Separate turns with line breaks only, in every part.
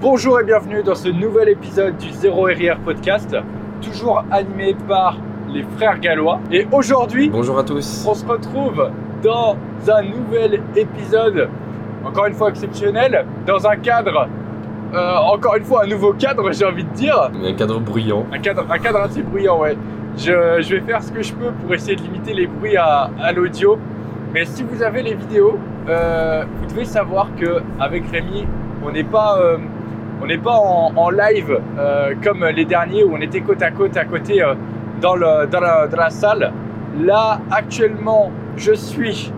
Bonjour et bienvenue dans ce nouvel épisode du Zéro RIR Podcast, toujours animé par les frères gallois. Et aujourd'hui,
Bonjour à tous.
on se retrouve dans un nouvel épisode, encore une fois exceptionnel, dans un cadre, euh, encore une fois un nouveau cadre, j'ai envie de dire,
Un cadre bruyant.
un cadre, un cadre assez bruyant, ouais. Je, je vais faire ce que je peux pour essayer de limiter les bruits à, à l'audio. Mais si vous avez les vidéos, euh, vous devez savoir que avec Rémi, on n'est pas, euh, on n'est pas en, en live euh, comme les derniers où on était côte à côte à côté euh, dans, le, dans, la, dans la salle. Là, actuellement, je suis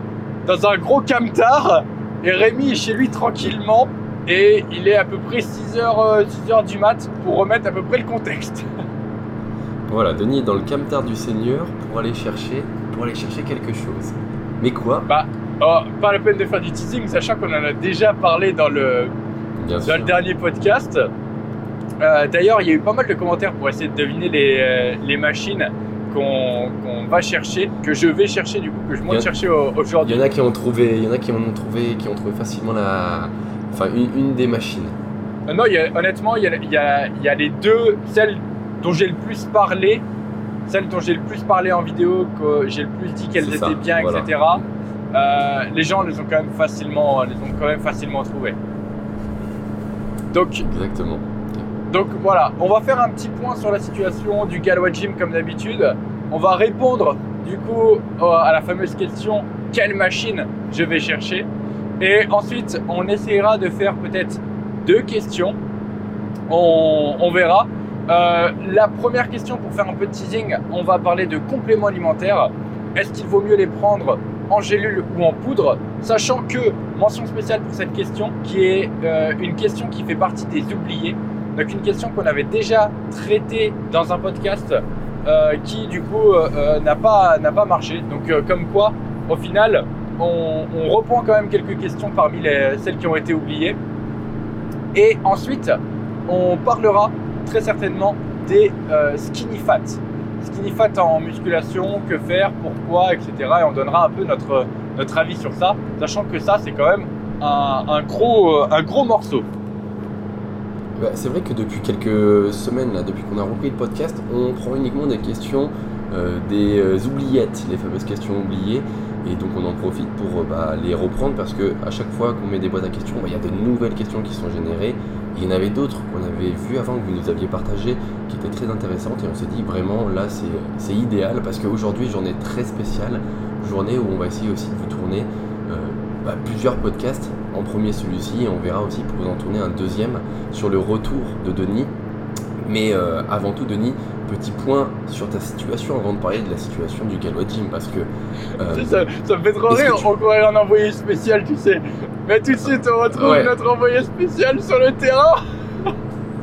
dans un gros camtar et Rémi est chez lui tranquillement. Et il est à peu près 6h, 6h du mat pour remettre à peu près le contexte.
Voilà, Denis est dans le camtar du Seigneur pour aller chercher, pour aller chercher quelque chose. Mais quoi?
Bah, oh, pas la peine de faire du teasing, sachant qu'on en a déjà parlé dans le,
Bien
dans
sûr.
le dernier podcast. Euh, D'ailleurs, il y a eu pas mal de commentaires pour essayer de deviner les, euh, les machines qu'on va chercher, que je vais chercher du coup, que je monte chercher au-
Il
aujourd'hui.
y en a qui ont trouvé, il y en a qui ont trouvé, qui ont trouvé facilement la, enfin une, une des machines.
Euh, non, il y a- honnêtement, il y a, il y a- il y a les deux, celles dont j'ai le plus parlé, celles dont j'ai le plus parlé en vidéo, que j'ai le plus dit qu'elles étaient bien,
voilà.
etc. Euh, les gens les ont quand même facilement, les ont quand même facilement trouvées. Donc,
Exactement.
Donc voilà, on va faire un petit point sur la situation du Galois Gym comme d'habitude. On va répondre du coup euh, à la fameuse question quelle machine je vais chercher? Et ensuite, on essaiera de faire peut-être deux questions. On, on verra. Euh, la première question pour faire un peu de teasing, on va parler de compléments alimentaires. Est-ce qu'il vaut mieux les prendre en gélule ou en poudre Sachant que, mention spéciale pour cette question, qui est euh, une question qui fait partie des oubliés. Donc une question qu'on avait déjà traitée dans un podcast euh, qui du coup euh, n'a pas, marché. Donc comme quoi, au final, on, reprend quand même quelques questions parmi les, celles qui ont été oubliées. Et ensuite, on parlera très certainement des skinny fat. Skinny fat en musculation, que faire, pourquoi, etc. Et on donnera un peu notre, notre avis sur ça, sachant que ça c'est quand même un, gros, euh, un gros morceau.
Bah, c'est vrai que depuis quelques semaines, depuis qu'on a repris le podcast, on prend uniquement des questions euh, des euh, oubliettes, les fameuses questions oubliées. Et donc on en profite pour bah, les reprendre parce que à chaque fois qu'on met des boîtes à questions, bah, il y a de nouvelles questions qui sont générées. Il y en avait d'autres qu'on avait vues avant, que vous nous aviez partagées, qui étaient très intéressantes. Et on s'est dit vraiment là c'est c'est idéal parce qu'aujourd'hui, journée très spéciale, journée où on va essayer aussi de vous tourner euh, bah, plusieurs podcasts. En premier celui-ci, et on verra aussi pour vous en tourner un deuxième sur le retour de Denis. Mais euh, avant tout, Denis, petit point sur ta situation avant de parler de la situation du Galois Gym parce que euh,
Ça, ça me fait trop rire,
tu-
on croirait un envoyé spécial, tu sais. Mais tout de suite, on retrouve
Ouais.
notre envoyé spécial sur le terrain.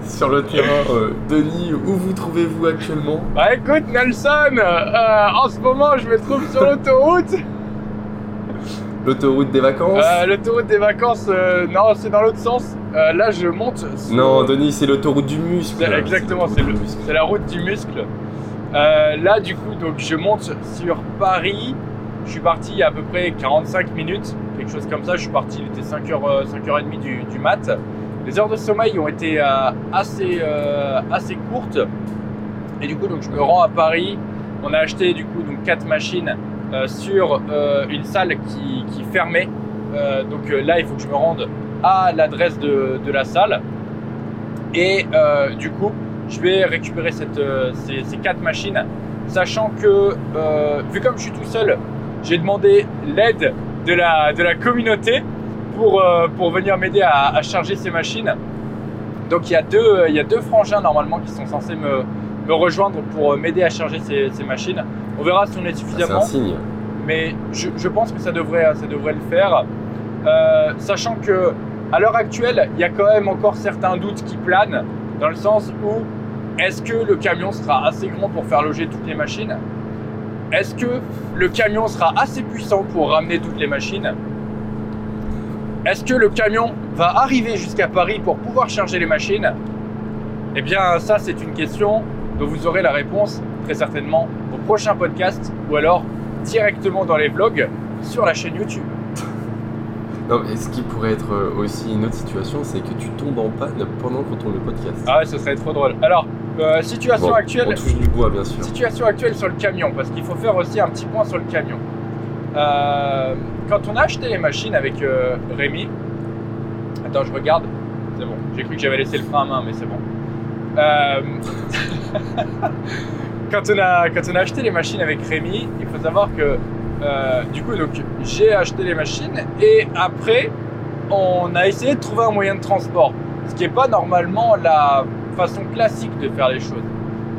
sur le terrain, euh, Denis, où vous trouvez-vous actuellement?
Bah écoute, Nelson, euh, en ce moment, je me trouve sur l'autoroute.
L'autoroute des vacances
Euh, l'autoroute des vacances, euh, non, c'est dans l'autre sens. Euh, là, je monte. sur-
Non, Denis, c'est l'autoroute du muscle.
Exactement, c'est le-
muscle.
c'est la route du muscle. Là, du coup, donc je monte sur Paris. Je suis parti il y a à peu près 45 minutes, quelque chose comme ça. Je suis parti, il était 5h, 5h30 du, du mat. Les heures de sommeil ont été assez, assez courtes. Et du coup, donc, je me rends à Paris. On a acheté du coup donc, 4 machines sur euh, une salle qui, qui fermait. Euh, donc euh, là, il faut que je me rende à l'adresse de, la salle. Et euh, du coup, je vais récupérer euh, ces, quatre machines, sachant que, euh, vu comme je suis tout seul, j'ai demandé l'aide de la, communauté pour, euh, venir m'aider à, à charger ces machines. Donc il y, a deux, il y a deux frangins normalement qui sont censés me, me rejoindre pour euh, m'aider à charger ces, ces machines. On verra si on est
c'est
suffisamment
un signe.
mais je, je pense que ça devrait, ça devrait le faire. Euh, sachant que à l'heure actuelle, il y a quand même encore certains doutes qui planent, dans le sens où est-ce que le camion sera assez grand pour faire loger toutes les machines? Est-ce que le camion sera assez puissant pour ramener toutes les machines? Est-ce que le camion va arriver jusqu'à Paris pour pouvoir charger les machines? Eh bien, ça, c'est une question dont vous aurez la réponse très certainement au prochain podcast ou alors directement dans les vlogs sur la chaîne YouTube.
Non, mais ce qui pourrait être euh, aussi une autre situation, c'est que tu tombes en panne pendant qu'on tourne le podcast.
Ah ouais, ce serait trop drôle. Alors, euh, situation
Bon,
actuelle.
On touche du bois, bien sûr.
Situation actuelle sur le camion, parce qu'il faut faire aussi un petit point sur le camion. Euh, quand on a acheté les machines avec euh, Rémi, attends, je regarde, c'est bon, j'ai cru que j'avais laissé le frein à main, mais c'est bon. Euh, quand, on a, quand on a acheté les machines avec Rémi, il faut savoir que euh, du coup, donc, j'ai acheté les machines et après, on a essayé de trouver un moyen de transport, ce qui n'est pas normalement la façon classique de faire les choses.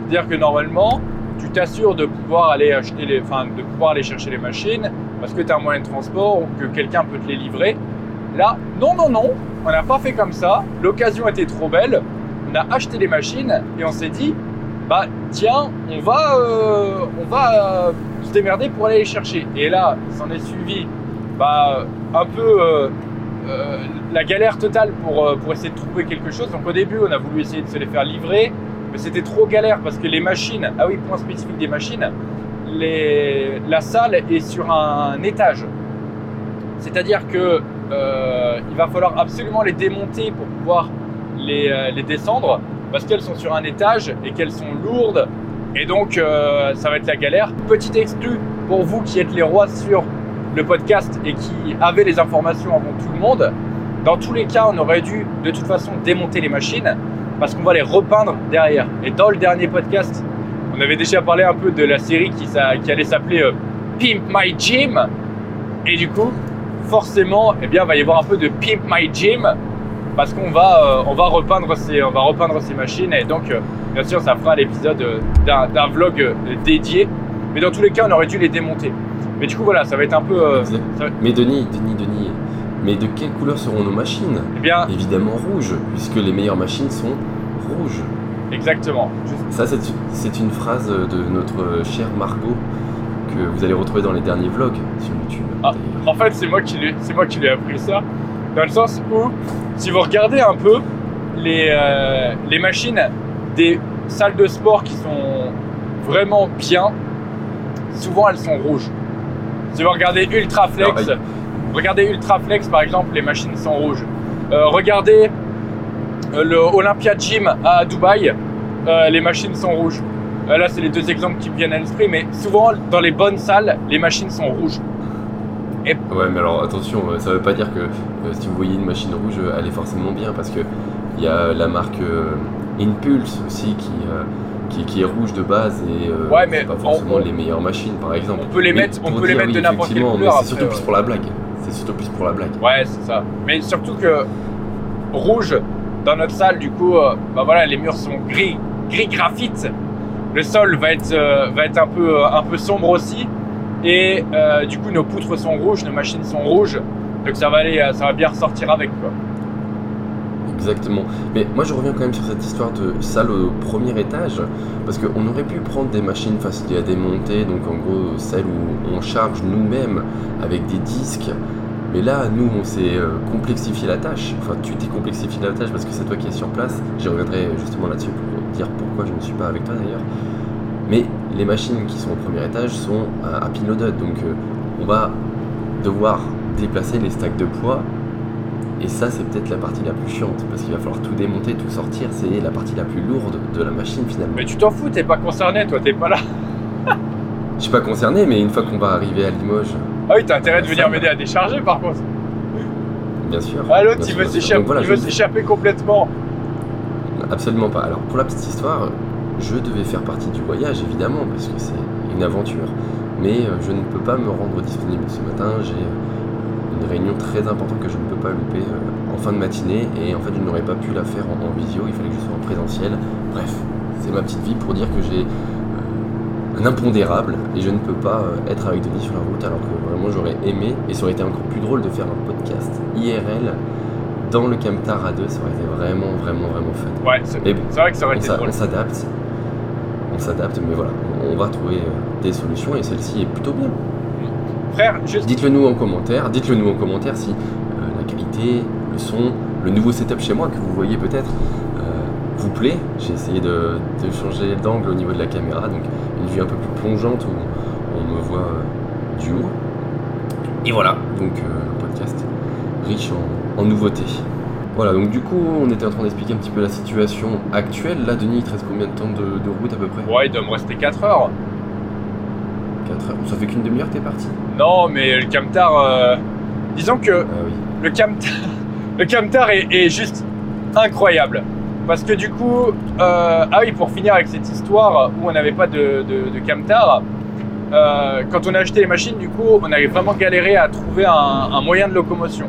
C'est-à-dire que normalement, tu t'assures de pouvoir aller acheter les, enfin, de pouvoir aller chercher les machines parce que tu as un moyen de transport ou que quelqu'un peut te les livrer. Là, non, non, non, on n'a pas fait comme ça. L'occasion était trop belle. A acheté les machines et on s'est dit, bah tiens, on va, euh, on va euh, se démerder pour aller les chercher. Et là, s'en est suivi, bah un peu euh, la galère totale pour, pour essayer de trouver quelque chose. Donc au début, on a voulu essayer de se les faire livrer, mais c'était trop galère parce que les machines, ah oui, point spécifique des machines, les, la salle est sur un étage. C'est-à-dire que il va falloir absolument les démonter pour pouvoir les, euh, les descendre parce qu'elles sont sur un étage et qu'elles sont lourdes et donc euh, ça va être la galère. Petit exclu pour vous qui êtes les rois sur le podcast et qui avez les informations avant tout le monde. Dans tous les cas, on aurait dû de toute façon démonter les machines parce qu'on va les repeindre derrière. Et dans le dernier podcast, on avait déjà parlé un peu de la série qui allait s'appeler euh, Pimp My Gym. Et du coup, forcément, eh bien, il va y avoir un peu de Pimp My Gym parce qu'on va, euh, on va repeindre ces, on va repeindre ces machines et donc, euh, bien sûr, ça fera l'épisode euh, d'un, vlog dédié. Mais dans tous les cas, on aurait dû les démonter. Mais du coup, voilà, ça va être un peu, euh,
Mais Denis, Denis, Denis, mais de quelle couleur seront nos machines?
Eh bien,
Évidemment rouge, puisque les meilleures machines sont rouges.
exactement.
Ça, c'est une phrase de notre chère Margot que vous allez retrouver dans les derniers vlogs sur YouTube.
Ah. En fait, c'est moi qui lui, c'est moi qui lui ai appris ça, dans le sens où, si vous regardez un peu les, euh, les machines des salles de sport qui sont vraiment bien, souvent elles sont rouges. Si vous regardez Ultraflex,
Alors,
regardez Ultraflex par exemple, les machines sont rouges. Euh, regardez euh, le Olympia Gym à Dubaï, euh, les machines sont rouges. Euh, là, c'est les deux exemples qui me viennent à l'esprit, mais souvent dans les bonnes salles, les machines sont rouges.
Ouais, mais alors attention, euh, ça veut pas dire que euh, si vous voyez une machine rouge, euh, elle est forcément bien, parce que il y a la marque euh, Impulse aussi qui, euh, qui, qui est rouge de base et
Ouais, mais
c'est pas forcément
on-
les meilleures machines, par exemple.
On peut les
Mais
mettre, on peut les mettre de n'importe quelle couleur.
C'est surtout plus pour la blague. C'est surtout plus pour la blague.
Ouais, c'est ça. Mais surtout que rouge, dans notre salle, du coup, bah voilà, les murs sont gris, gris graphite. Le sol va être, va être un peu, un peu sombre aussi. Et euh, du coup, nos poutres sont rouges, nos machines sont rouges. Donc ça va aller, euh, ça va bien ressortir avec quoi.
Exactement. Mais moi je reviens quand même sur cette histoire de salle au premier étage, parce qu'on aurait pu prendre des machines faciles à démonter, donc en gros celles où on charge nous-mêmes avec des disques. Mais là, nous, on s'est euh, complexifié la tâche. Enfin, tu t'es complexifié la tâche parce que c'est toi qui es sur place. J'y reviendrai justement là-dessus pour dire pourquoi je ne suis pas avec toi d'ailleurs. Mais les machines qui sont au premier étage sont euh, à pin loaded, donc euh, on va devoir déplacer les stacks de poids et ça, c'est peut-être la partie la plus chiante, parce qu'il va falloir tout démonter, tout sortir. C'est la partie la plus lourde de la machine finalement.
Mais tu t'en fous, t'es pas concerné, toi, t'es pas là.
Je suis pas concerné, mais une fois qu'on va arriver à Limoges,
Ah oui, t'as intérêt de venir
Ça,
m'aider à décharger par contre.
bien sûr.
Ah l'autre, il veut
voilà,
s'échapper complètement.
Absolument pas. Alors pour la petite histoire, je devais faire partie du voyage évidemment, parce que c'est une aventure. Mais euh, je ne peux pas me rendre disponible ce matin. J'ai euh, une réunion très importante que je ne peux pas louper euh, en fin de matinée, et en fait je n'aurais pas pu la faire en, en visio. Il fallait que je sois en présentiel. Bref, c'est ma petite vie pour dire que j'ai un impondérable et je ne peux pas être avec Denis sur la route alors que vraiment j'aurais aimé et ça aurait été encore plus drôle de faire un podcast IRL dans le Camtar à deux, ça aurait été vraiment vraiment vraiment fun.
Ouais, c'est
bon,
vrai que ça aurait été drôle.
on s'adapte, on s'adapte, mais voilà, on, va trouver euh, des solutions et celle-ci est plutôt bien.
Frère, juste
Dites-le nous en commentaire, dites-le nous en commentaire si euh, la qualité, le son, le nouveau setup chez moi que vous voyez peut-être euh, vous plaît. J'ai essayé de, de changer d'angle au niveau de la caméra, donc une vue un peu plus plongeante où on me voit euh, du haut. Et voilà, donc un podcast riche en, en nouveautés. Voilà, donc du coup, on était en train d'expliquer un petit peu la situation actuelle. Là, Denis, il te reste combien de temps de, de route à peu près?
Ouais, il doit me rester 4 heures.
4 heures. Ça fait qu'une demi-heure que t'es parti?
Non, mais le camtar, euh, disons que
Ah oui.
le camtar, le camtar est, est juste incroyable. Parce que du coup, euh, ah oui, pour finir avec cette histoire où on n'avait pas de, de, de camtar, euh, quand on a acheté les machines, du coup, on avait vraiment galéré à trouver un, un moyen de locomotion.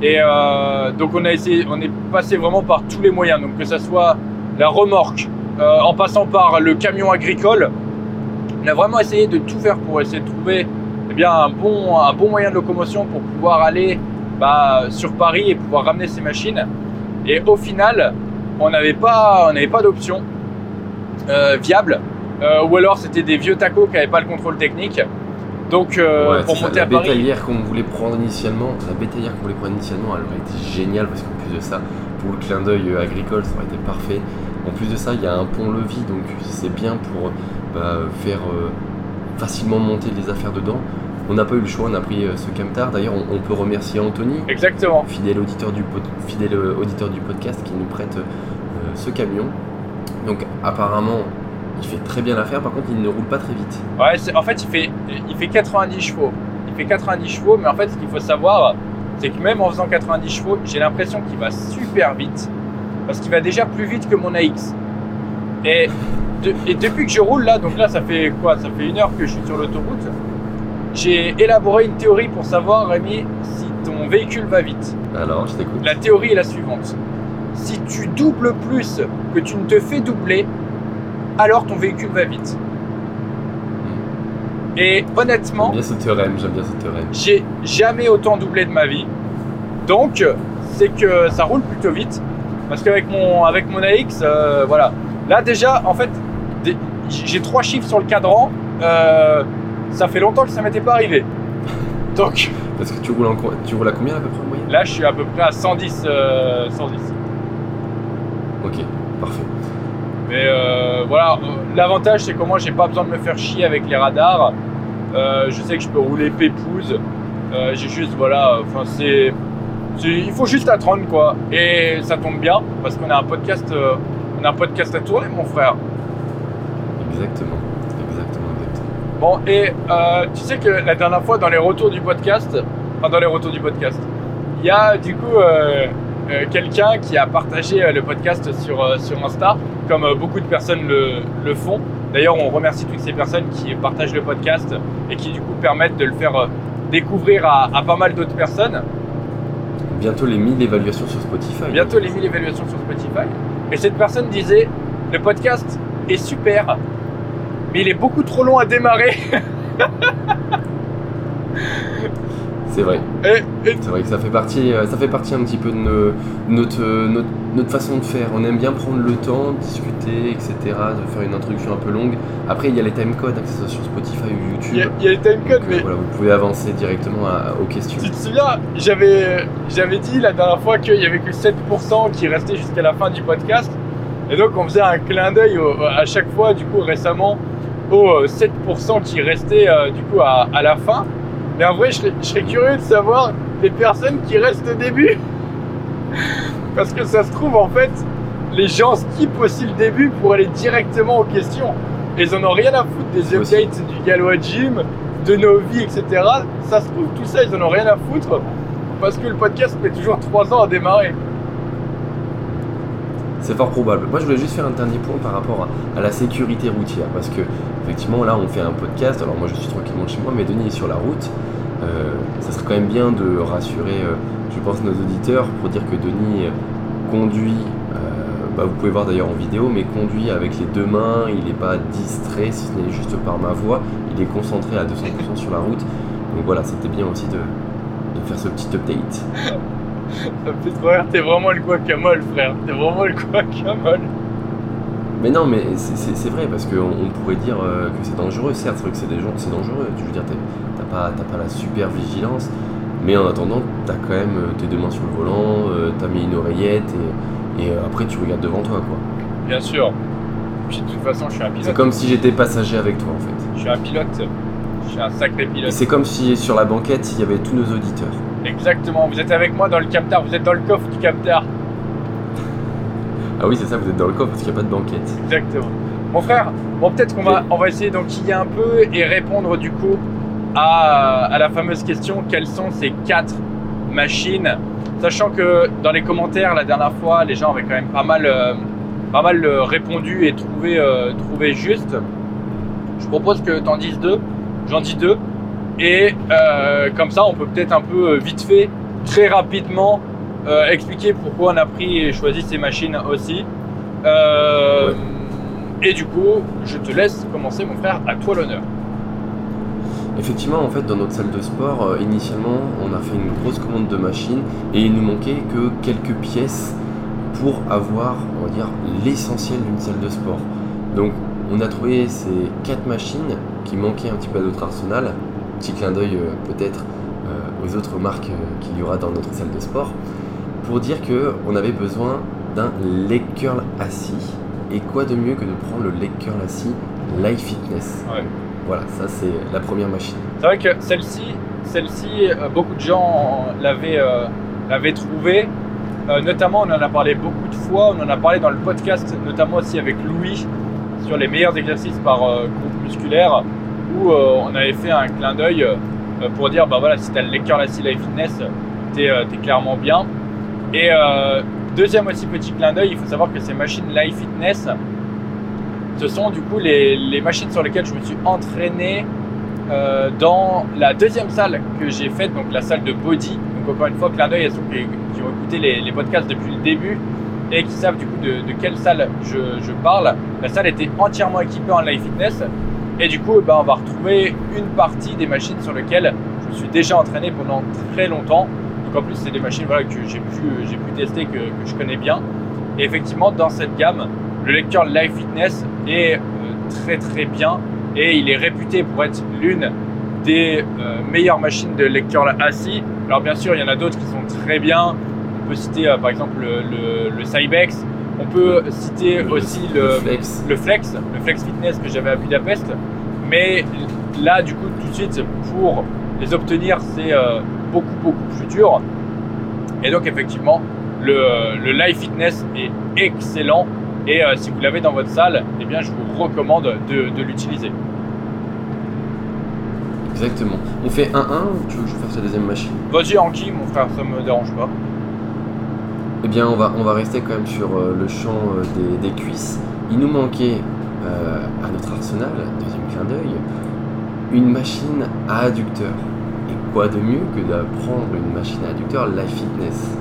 Et euh, donc on a essayé, on est passé vraiment par tous les moyens, donc que ça soit la remorque, euh, en passant par le camion agricole. On a vraiment essayé de tout faire pour essayer de trouver eh bien, un, bon, un bon moyen de locomotion pour pouvoir aller bah, sur Paris et pouvoir ramener ces machines. Et au final, on n'avait pas, on n'avait pas d'option euh, viable. Euh, ou alors c'était des vieux tacos qui n'avaient pas le contrôle technique. Donc euh,
Ouais,
pour
ça. la
Paris,
bétaillère qu'on voulait prendre initialement, la bétaillère qu'on voulait prendre initialement, elle aurait été géniale parce qu'en plus de ça, pour le clin d'œil euh, agricole, ça aurait été parfait. En plus de ça, il y a un pont-levis, donc c'est bien pour bah, faire euh, facilement monter les affaires dedans. On n'a pas eu le choix, on a pris euh, ce camtar. D'ailleurs, on, on peut remercier Anthony,
exactement.
fidèle auditeur du, pod- fidèle auditeur du podcast, qui nous prête ce camion. Donc apparemment, il fait très bien l'affaire. Par contre, il ne roule pas très vite.
Ouais, en fait, il fait, il fait 90 chevaux. Il fait 90 chevaux, mais en fait, ce qu'il faut savoir, c'est que même en faisant 90 chevaux, j'ai l'impression qu'il va super vite. Parce qu'il va déjà plus vite que mon AX. Et, de- et depuis que je roule là, donc là, ça fait quoi? Ça fait une heure que je suis sur l'autoroute. J'ai élaboré une théorie pour savoir, Rémi, si ton véhicule va vite.
Alors, je t'écoute.
La théorie est la suivante. Si tu doubles plus que tu ne te fais doubler, alors ton véhicule va vite. Et honnêtement,
J'aime bien ce théorème, j'aime bien ce théorème.
j'ai jamais autant doublé de ma vie. Donc, c'est que ça roule plutôt vite. Parce qu'avec mon, avec mon AX, euh, voilà. Là, déjà, en fait, j'ai trois chiffres sur le cadran. Euh, ça fait longtemps que ça m'était pas arrivé. Donc,
Parce que tu roules, en, tu roules à combien à peu près en moyenne?
là, je suis à peu près à 110. euh, 110.
Ok, parfait.
Mais euh, voilà, l'avantage c'est que moi j'ai pas besoin de me faire chier avec les radars. Euh, je sais que je peux rouler pépouze. Euh, j'ai juste voilà, enfin c'est, il faut juste attendre quoi. Et ça tombe bien parce qu'on a un podcast, on a un podcast à tourner mon frère.
Exactement. Exactement, exactement.
Bon et tu sais que la dernière fois dans les retours du podcast, enfin dans les retours du podcast, il y a du coup quelqu'un qui a partagé euh, le podcast sur, euh, sur Insta, comme euh, beaucoup de personnes le, le font. D'ailleurs, on remercie toutes ces personnes qui partagent le podcast et qui du coup permettent de le faire euh, découvrir à, à pas mal d'autres personnes.
Bientôt les 1000 évaluations sur Spotify.
Bientôt les 1000 évaluations sur Spotify. Et cette personne disait, le podcast est super, mais il est beaucoup trop long à démarrer.
C'est vrai.
Et, et
C'est vrai que ça fait partie, euh, ça fait partie un petit peu de notre, euh, notre, notre façon de faire. On aime bien prendre le temps, discuter, etc., de faire une introduction un peu longue. Après, il y a les timecodes, hein, que ce soit sur Spotify ou YouTube.
il y, a- il y a les timecodes,
Donc,
mais
euh, voilà, vous pouvez avancer directement à- aux questions.
Tu te souviens, j'avais, j'avais dit la dernière fois qu'il y avait que 7% qui restaient jusqu'à la fin du podcast. Et donc on faisait un clin d'œil à chaque fois, du coup récemment, aux euh, 7% qui restaient euh, du coup à, à la fin. Mais en vrai, je serais, je serais curieux de savoir les personnes qui restent au début. Parce que ça se trouve, en fait, les gens skippent aussi le début pour aller directement aux questions. Et ils en ont rien à foutre des updates du Galois Gym, de nos vies, etc. Ça se trouve, tout ça, ils en ont rien à foutre. Parce que le podcast met toujours 3 ans à démarrer.
C'est fort probable. Moi, je voulais juste faire un dernier point par rapport à, la sécurité routière. Parce que, effectivement, là, on fait un podcast. Alors, moi, je suis tranquillement chez moi, mais Denis est sur la route. Euh, ça serait quand même bien de rassurer, euh, je pense, nos auditeurs pour dire que Denis conduit. euh, bah, vous pouvez voir d'ailleurs en vidéo, mais conduit avec les deux mains. Il n'est pas distrait, si ce n'est juste par ma voix. Il est concentré à 200% sur la route. Donc voilà, c'était bien aussi de faire ce petit update.
Ça me fait trop rire, t'es vraiment le guacamole, frère. T'es vraiment le guacamole.
Mais non, mais c'est- c'est c'est vrai parce qu'on on pourrait dire euh, que c'est dangereux. Certes, c'est vrai que c'est des gens, c'est dangereux. Je veux dire, t'as pas, t'as pas la super vigilance, mais en attendant, t'as quand même euh, tes deux mains sur le volant, euh, t'as mis une oreillette et, et, après tu regardes devant toi, quoi.
Bien sûr. Puis de toute façon, je suis un
C'est
pilote.
comme si j'étais passager avec toi, en fait.
Je suis un pilote. Je suis un sacré pilote.
c'est comme si sur la banquette il y avait tous nos auditeurs.
Exactement, vous êtes avec moi dans le camtar, vous êtes dans le coffre du camtar.
Ah oui, c'est ça, vous êtes dans le coffre parce qu'il n'y a pas de banquette.
Exactement. Mon frère, bon peut-être qu'on va, on va essayer d'enquiller un peu et répondre du coup à, à la fameuse question quelles sont ces quatre machines? Sachant que dans les commentaires la dernière fois, les gens avaient quand même pas mal, euh, pas mal euh, répondu et trouvé, euh, trouvé juste. Je propose que tu en dises deux, j'en dis deux. Et euh, comme ça, on peut peut-être un peu euh, vite fait, très rapidement, euh, expliquer pourquoi on a pris et choisi ces machines aussi. Et du coup, je te laisse commencer, mon frère, à toi l'honneur.
Effectivement, en fait, dans notre salle de sport, initialement, on a fait une grosse commande de machines et il nous manquait que quelques pièces pour avoir, on va dire, l'essentiel d'une salle de sport. Donc, on a trouvé ces quatre machines qui manquaient un petit peu à notre arsenal. Petit clin d'œil euh, peut-être euh, aux autres marques euh, qu'il y aura dans notre salle de sport, pour dire que on avait besoin d'un leg curl assis. Et quoi de mieux que de prendre le leg curl assis Life Fitness.
Ouais.
Voilà, ça c'est la première machine.
C'est vrai que celle-ci, celle-ci, beaucoup de gens l'avaient, euh, l'avaient trouvée. Euh, notamment, on en a parlé beaucoup de fois. On en a parlé dans le podcast, notamment aussi avec Louis, sur les meilleurs exercices par euh, groupe musculaire, euh, on avait fait un clin d'œil euh, pour dire, bah voilà, si tu as le lecteur Life Fitness, t'es, euh, t'es clairement bien. Et deuxième aussi petit clin d'œil, il faut savoir que ces machines Life Fitness, ce sont du coup les, machines sur lesquelles je me suis entraîné dans la deuxième salle que j'ai faite, donc la salle de body. Donc encore une fois, clin d'œil à ceux qui, ont écouté les, podcasts depuis le début et qui savent du coup de, quelle salle je, je parle. La salle était entièrement équipée en live fitness et du coup, eh ben, on va retrouver une partie des machines sur lesquelles je me suis déjà entraîné pendant très longtemps. Donc en plus, c'est des machines que j'ai pu, pu tester, que, je connais bien. Et effectivement, dans cette gamme, le lecteur Live Fitness est euh, très très bien et il est réputé pour être l'une des euh, meilleures machines de lecteur assis. Alors bien sûr, il y en a d'autres qui sont très bien. On peut citer euh, par exemple le, le, le Cybex. On peut citer aussi le,
flex.
le Flex, le Flex Fitness que j'avais à Budapest. Mais là, du coup, tout de suite, pour les obtenir, c'est euh, beaucoup beaucoup plus dur. Et donc effectivement, le, le Live Fitness est excellent. Et euh, si vous l'avez dans votre salle, eh bien, je vous recommande de, de l'utiliser.
Exactement. On fait 1-1 ou tu veux que je fasse la deuxième machine?
Vas-y, Anki, mon frère, ça me dérange pas.
Eh bien, on va, on va rester quand même sur euh, le champ euh, des, cuisses. Il nous manquait euh, à notre arsenal, deuxième clin d'œil, une machine à adducteur. Et quoi de mieux que d'apprendre une machine à adducteur Life Fitness?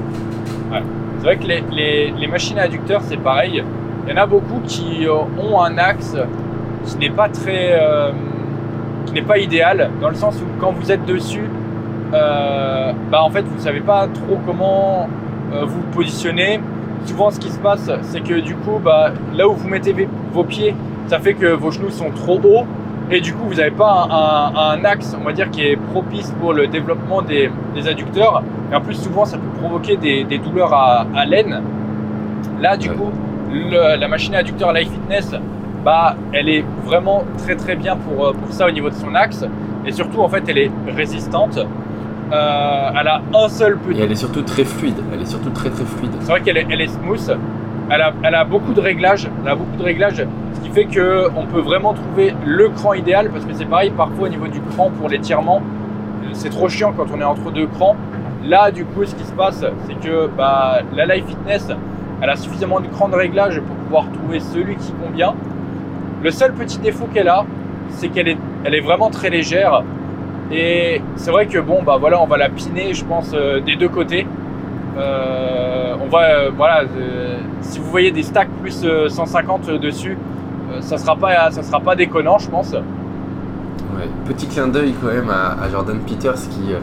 C'est vrai que les, machines à adducteurs, c'est pareil. Il y en a beaucoup qui ont un axe qui n'est pas très, qui n'est pas idéal, dans le sens où quand vous êtes dessus, bah en fait vous savez pas trop comment vous positionner. Souvent, ce qui se passe, c'est que du coup, bah, là où vous mettez vos pieds, ça fait que vos genoux sont trop hauts et du coup, vous n'avez pas un, un- un axe, on va dire, qui est propice pour le développement des, des adducteurs. Et en plus, souvent, ça peut provoquer des, des douleurs à, à l'aine. Là, du coup, le- la machine à adducteur Life Fitness, bah, elle est vraiment très très bien pour, euh, pour ça au niveau de son axe. Et surtout, en fait, elle est résistante. Euh, elle a un seul petit
Et elle est surtout très fluide. Elle est surtout très très fluide.
c'est vrai qu'elle est, elle est smooth. Elle a, elle a beaucoup de réglages. Elle a beaucoup de réglages, ce qui fait que on peut vraiment trouver le cran idéal parce que c'est pareil parfois au niveau du cran pour l'étirement, euh, c'est trop chiant quand on est entre deux crans. Là, du coup, ce qui se passe, c'est que bah, la Life Fitness, elle a suffisamment de cran de réglage pour pouvoir trouver celui qui convient. Le seul petit défaut qu'elle a, c'est qu'elle est, elle est vraiment très légère. Et c'est vrai que bon, bah voilà, on va la piner, je pense, euh, des deux côtés. Euh, on va, euh, voilà, si vous voyez des stacks plus euh, 150 dessus, ça sera pas, ça sera pas déconnant, je pense.
Ouais. Petit clin d'œil quand même à, Jordan Peters qui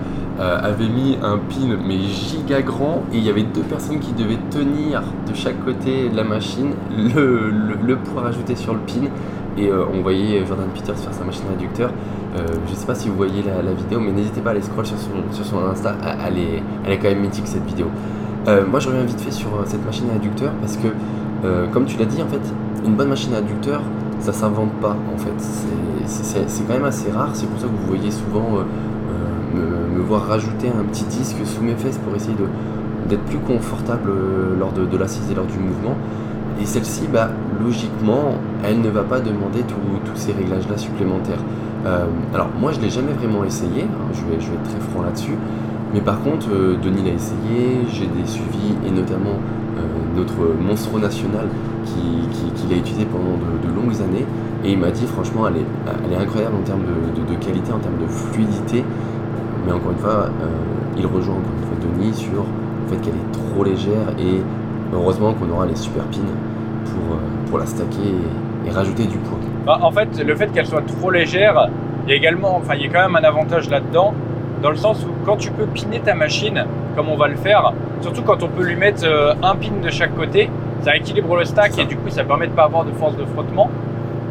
avait mis un pin mais giga grand et il y avait deux personnes qui devaient tenir de chaque côté de la machine le, poids rajouté sur le pin et on voyait Jordan Peters faire sa machine réducteur. Euh, je sais pas si vous voyez la, vidéo mais n'hésitez pas à aller scroll sur son, Insta, elle est, elle est quand même mythique cette vidéo. Euh, moi je reviens vite fait sur euh, cette machine à adducteur parce que comme tu l'as dit en fait une bonne machine à adducteur ça s'invente pas en fait c'est- quand même assez rare c'est pour ça que vous voyez souvent me, voir rajouter un petit disque sous mes fesses pour essayer d'être plus confortable lors de, l'assise et lors du mouvement. Et celle-ci, bah, logiquement, elle ne va pas demander tous ces réglages-là supplémentaires. Euh, alors moi, je ne l'ai jamais vraiment essayé, hein, je, vais, être très franc là-dessus. Mais par contre, Denis l'a essayé, j'ai des suivis, et notamment notre monstre national qui, l'a utilisé pendant de, longues années. Et il m'a dit, franchement, elle est, incroyable en termes de, qualité, en termes de fluidité. Mais encore une fois, euh, il rejoint encore une fois Denis sur le fait qu'elle est trop légère. Et heureusement qu'on aura les super pins euh, pour la stacker et, rajouter du poids.
Bah, en fait, le fait qu'elle soit trop légère, il y a également, enfin, il y a quand même un avantage là-dedans, dans le sens où quand tu peux piner ta machine, comme on va le faire, surtout quand on peut lui mettre euh, un pin de chaque côté, ça équilibre le stack et du coup ça permet de pas avoir de force de frottement.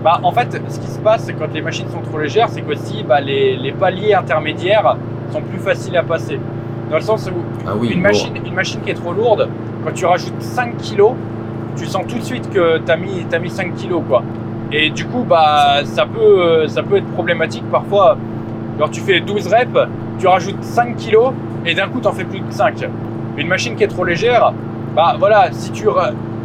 Bah, en fait, ce qui se passe, c'est quand les machines sont trop légères, c'est qu'aussi bah, les, les, paliers intermédiaires sont plus faciles à passer. Dans le sens où
ah oui,
une, machine, une machine qui est trop lourde, quand tu rajoutes 5 kg, tu sens tout de suite que tu as mis, as mis 5 kg. Quoi. Et du coup, bah, ça, peut, ça peut être problématique parfois. Alors tu fais 12 reps, tu rajoutes 5 kg et d'un coup tu en fais plus que 5. Une machine qui est trop légère, bah voilà, si tu,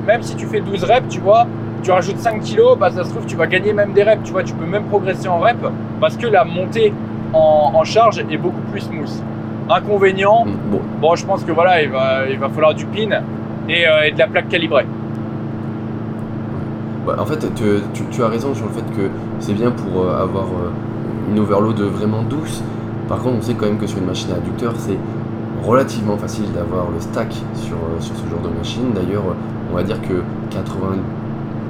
même si tu fais 12 reps, tu vois, tu rajoutes 5 kg, bah ça se trouve, tu vas gagner même des reps, tu vois, tu peux même progresser en reps parce que la montée en, charge est beaucoup plus smooth. Inconvénient, mm, bon. je pense que voilà, il va, il va falloir du pin et, euh, de la plaque calibrée.
Bah, en fait, tu, as raison sur le fait que c'est bien pour euh, avoir euh, une overload vraiment douce. Par contre, on sait quand même que sur une machine à adducteur, c'est relativement facile d'avoir le stack sur, sur ce genre de machine. D'ailleurs, on va dire que 80,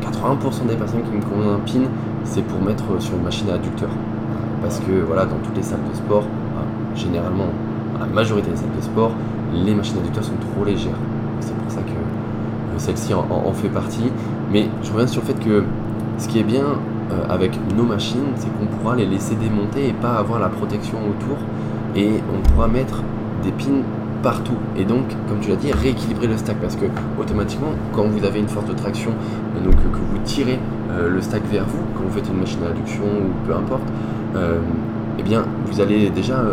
80% des personnes qui me commandent un pin, c'est pour mettre sur une machine à adducteur. Parce que voilà, dans toutes les salles de sport, généralement, la majorité des salles de sport, les machines adducteurs sont trop légères. C'est pour ça que euh, celle-ci en, fait partie. Mais je reviens sur le fait que ce qui est bien euh, avec nos machines, c'est qu'on pourra les laisser démonter et pas avoir la protection autour. Et on pourra mettre des pins partout. Et donc, comme tu l'as dit, rééquilibrer le stack parce que automatiquement, quand vous avez une force de traction, euh, donc que vous tirez euh, le stack vers vous, quand vous faites une machine à adduction ou peu importe, eh bien, vous allez déjà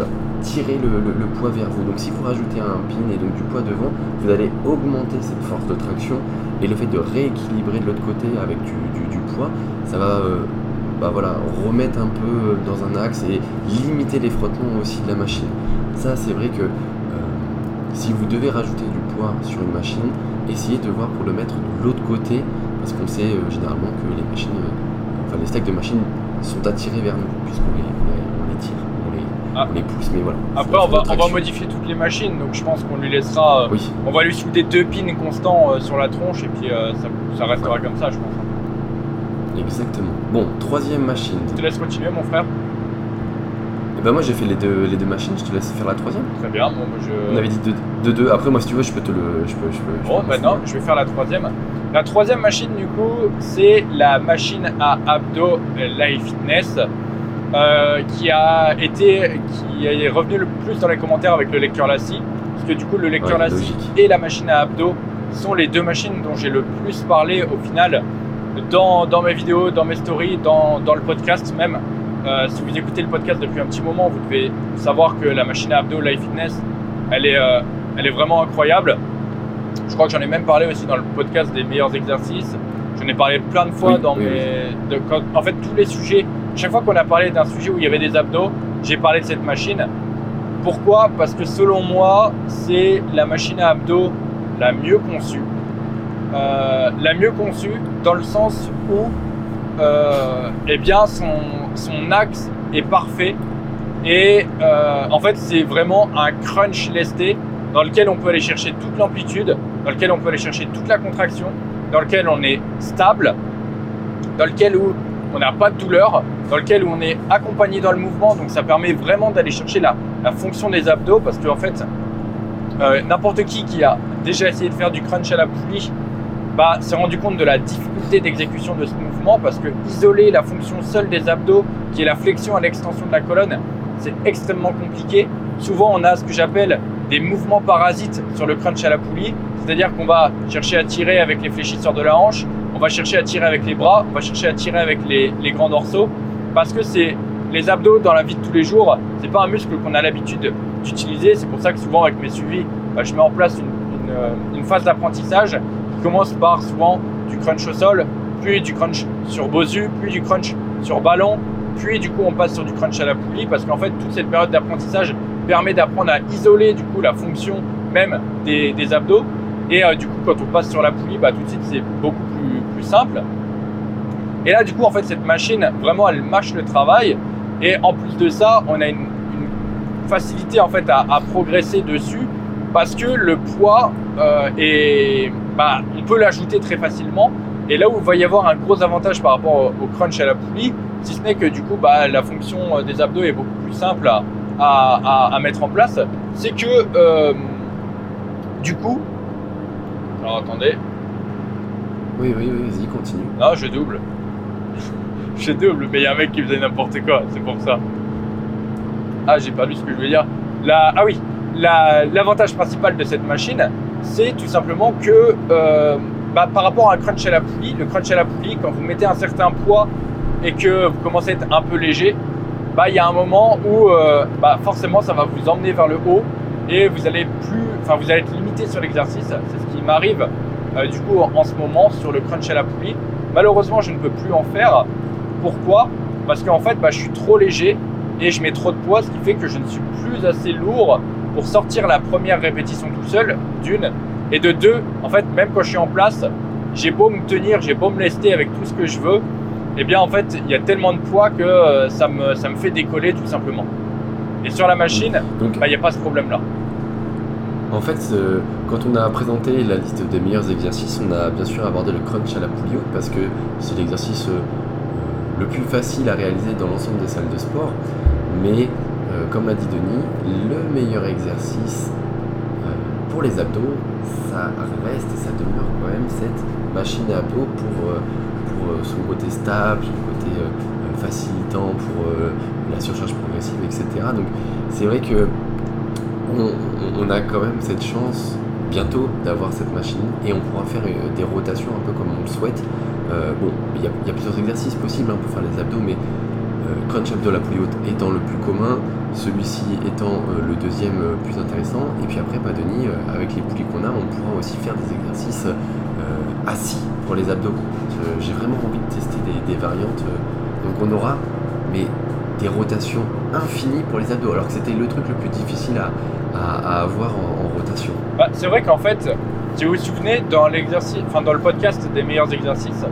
tirer le, poids vers vous. Donc, si vous rajoutez un pin et donc du poids devant, vous allez augmenter cette force de traction et le fait de rééquilibrer de l'autre côté avec du, poids, ça va bah voilà, remettre un peu dans un axe et limiter les frottements aussi de la machine. Ça, c'est vrai que si vous devez rajouter du poids sur une machine, essayez de voir pour le mettre de l'autre côté, parce qu'on sait euh, généralement que les machines, euh, enfin les stacks de machines sont attirés vers nous, puisqu'on les, tire, ah. on les, pousse, mais voilà.
Après, on va, on va, modifier toutes les machines, donc je pense qu'on lui laissera. Euh, oui. On va lui souder deux pins constants sur la tronche, et puis ça, restera comme ça, je pense.
Exactement. Bon, troisième machine.
Je te laisse continuer, mon frère.
Bah moi j'ai fait les deux, les deux machines, je te laisse faire la troisième.
Très bien, bon, bah, je...
On avait dit de deux, Après moi si tu veux je peux te le... Je peux, je
peux, bon maintenant je vais faire la troisième. La troisième machine du coup c'est la machine à abdos Life Fitness euh, qui a été qui est revenu le plus dans les commentaires avec le lecteur Lassie. Parce que du coup le lecteur ouais, Lassie et la machine à abdos sont les deux machines dont j'ai le plus parlé au final dans, dans mes vidéos, dans mes stories, dans, dans le podcast même. Euh, si vous écoutez le podcast depuis un petit moment, vous devez savoir que la machine à abdos Life Fitness, elle est, euh, elle est vraiment incroyable. Je crois que j'en ai même parlé aussi dans le podcast des meilleurs exercices. J'en ai parlé plein de fois dans mes. en fait, tous les sujets. Chaque fois qu'on a parlé d'un sujet où il y avait des abdos, j'ai parlé de cette machine. Pourquoi? Parce que selon moi, c'est la machine à abdos la mieux conçue. Euh, la mieux conçue dans le sens où euh, eh bien son, son, axe est parfait. Et euh, en fait, c'est vraiment un crunch lesté dans lequel on peut aller chercher toute l'amplitude, dans lequel on peut aller chercher toute la contraction, dans lequel on est stable, dans lequel où on n'a pas de douleur, dans lequel on est accompagné dans le mouvement. Donc ça permet vraiment d'aller chercher la, fonction des abdos parce qu'en en fait, euh, n'importe qui qui a déjà essayé de faire du crunch à la poulie bah, s'est rendu compte de la difficulté d'exécution de ce mouvement parce que isoler la fonction seule des abdos, qui est la flexion à l'extension de la colonne, c'est extrêmement compliqué. Souvent, on a ce que j'appelle des mouvements parasites sur le crunch à la poulie, c'est-à-dire qu'on va chercher à tirer avec les fléchisseurs de la hanche, on va chercher à tirer avec les bras, on va chercher à tirer avec les, grands dorsaux, parce que c'est les abdos dans la vie de tous les jours, c'est pas un muscle qu'on a l'habitude d'utiliser. C'est pour ça que souvent avec mes suivis, bah, je mets en place euh, une phase d'apprentissage qui commence par souvent du crunch au sol, puis du crunch sur Bosu, puis du crunch sur ballon, puis du coup on passe sur du crunch à la poulie parce qu'en fait toute cette période d'apprentissage permet d'apprendre à isoler du coup la fonction même des, des abdos et euh, du coup quand on passe sur la poulie bah tout de suite c'est beaucoup plus, plus simple. Et là du coup en fait cette machine vraiment elle mâche le travail. Et en plus de ça on a une, facilité en fait à, progresser dessus parce que le poids euh, est bah, on peut l'ajouter très facilement. Et là où il va y avoir un gros avantage par rapport au, crunch à la poulie si ce n'est que du coup bah, la fonction des abdos est beaucoup plus simple à, à, à, à mettre en place, c'est que euh, du coup, alors attendez,
Oui, oui, oui, vas-y, continue.
non je double, je double, mais il y a un mec qui faisait n'importe quoi, c'est pour ça. Ah j'ai perdu ce que je voulais dire. Ah oui, la- l'avantage principal de cette machine, c'est tout simplement que euh, bah, par rapport à un crunch à la poulie, le crunch à la poulie, quand vous mettez un certain poids et que vous commencez à être un peu léger, bah il y a un moment où euh, bah, forcément ça va vous emmener vers le haut et vous allez plus, enfin vous allez être limité sur l'exercice. C'est ce qui m'arrive euh, du coup en ce moment sur le crunch à la poulie. Malheureusement, je ne peux plus en faire. Pourquoi? Parce qu'en fait, bah, je suis trop léger et je mets trop de poids, ce qui fait que je ne suis plus assez lourd pour sortir la première répétition tout seul, d'une. Et de deux, en fait, même quand je suis en place, j'ai beau me tenir, j'ai beau me lester avec tout ce que je veux, eh bien en fait, il y a tellement de poids que euh, ça, me, ça me fait décoller tout simplement. Et sur la machine, bah, il n'y a pas ce problème-là.
En fait, euh, quand on a présenté la liste des meilleurs exercices, on a bien sûr abordé le crunch à la poulie parce que c'est l'exercice euh, le plus facile à réaliser dans l'ensemble des salles de sport. Mais, euh, comme l'a dit Denis, le meilleur exercice euh, pour les abdos, ça reste et ça demeure quand même cette machine à abdos pour, euh, pour euh, son côté stable, son côté euh, euh, facilitant pour euh, la surcharge progressive, etc. Donc c'est vrai que on, a quand même cette chance bientôt d'avoir cette machine et on pourra faire euh, des rotations un peu comme on le souhaite. Euh, bon, il y, a- plusieurs exercices possibles hein, pour faire les abdos, mais euh, crunch abdos la poulie haute étant le plus commun, celui-ci étant le deuxième plus intéressant. Et puis après, pas Denis, euh, avec les poulies qu'on a, on pourra aussi faire des exercices assis pour les abdos. J'ai vraiment envie de tester des, variantes. donc on aura mais des rotations infinies pour les abdos, alors que c'était le truc le plus difficile à, à- avoir en, rotation.
Bah, c'est vrai qu'en fait, si vous vous souvenez, dans enfin dans le podcast des meilleurs exercices,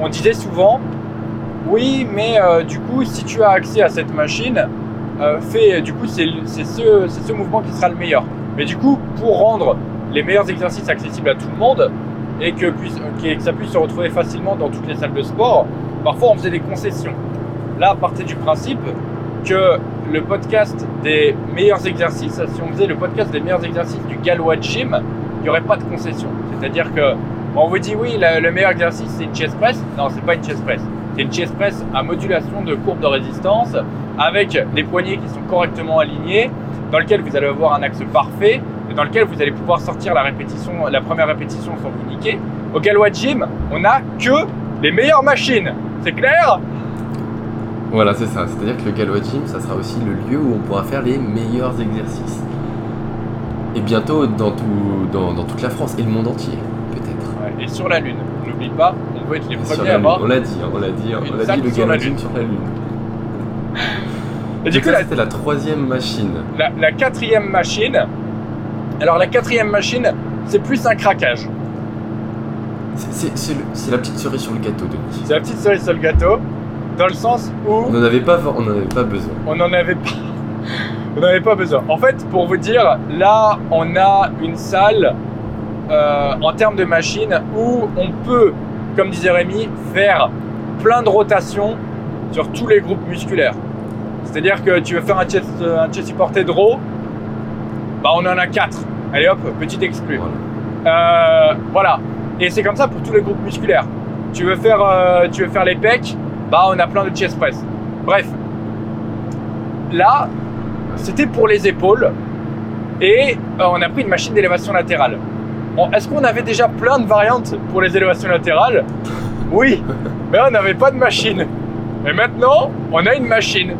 on disait souvent, oui, mais euh, du coup, si tu as accès à cette machine, euh, fais, du coup, c'est ce, ce mouvement qui sera le meilleur. Mais du coup, pour rendre les meilleurs exercices accessibles à tout le monde et que, puisse, que ça puisse se retrouver facilement dans toutes les salles de sport, parfois on faisait des concessions. Là, partez du principe que le podcast des meilleurs exercices, si on faisait le podcast des meilleurs exercices du Galois Gym, il n'y aurait pas de concession. C'est-à-dire que on vous dit oui, le, le meilleur exercice c'est une chest press. Non, c'est pas une chest press. C'est une chest press à modulation de courbe de résistance avec des poignets qui sont correctement alignés, dans lequel vous allez avoir un axe parfait et dans lequel vous allez pouvoir sortir la répétition, la première répétition sans vous niquer. Au Galois Gym, on n'a que les meilleures machines. C'est clair?
Voilà, c'est ça. C'est-à-dire que le Galois Gym, ça sera aussi le lieu où on pourra faire les meilleurs exercices. Et bientôt dans, tout, dans, dans toute la France et le monde entier, peut-être.
Ouais, Et sur la Lune, n'oublie pas, on veut être les
Sur
premiers à
Lune.
voir.
On l'a dit, hein, on l'a dit, on l'a dit, le Galois Gym sur la Lune.
Et du coup,
c'était la troisième machine.
la- la quatrième machine, alors la quatrième machine, c'est plus un craquage.
C'est la petite cerise sur le gâteau, Denis.
C'est la petite cerise sur le gâteau, dans le sens où
On n'en avait pas, on en avait pas besoin.
on n'en avait pas. On n'en avait pas besoin. En fait, pour vous dire, là, on a une salle euh, en termes de machines où on peut, comme disait Rémi, faire plein de rotations sur tous les groupes musculaires. C'est-à-dire que tu veux faire un chest, un chest supported row, bah on en a quatre. Allez hop, petit exclu.
Voilà.
Euh, voilà. Et c'est comme ça pour tous les groupes musculaires. Tu veux faire, euh, tu veux faire les pecs, bah on a plein de chest press. Bref. Là, c'était pour les épaules et euh, on a pris une machine d'élévation latérale. Bon, Est-ce qu'on avait déjà plein de variantes pour les élévations latérales Oui, mais on n'avait pas de machine. Mais maintenant, on a une machine.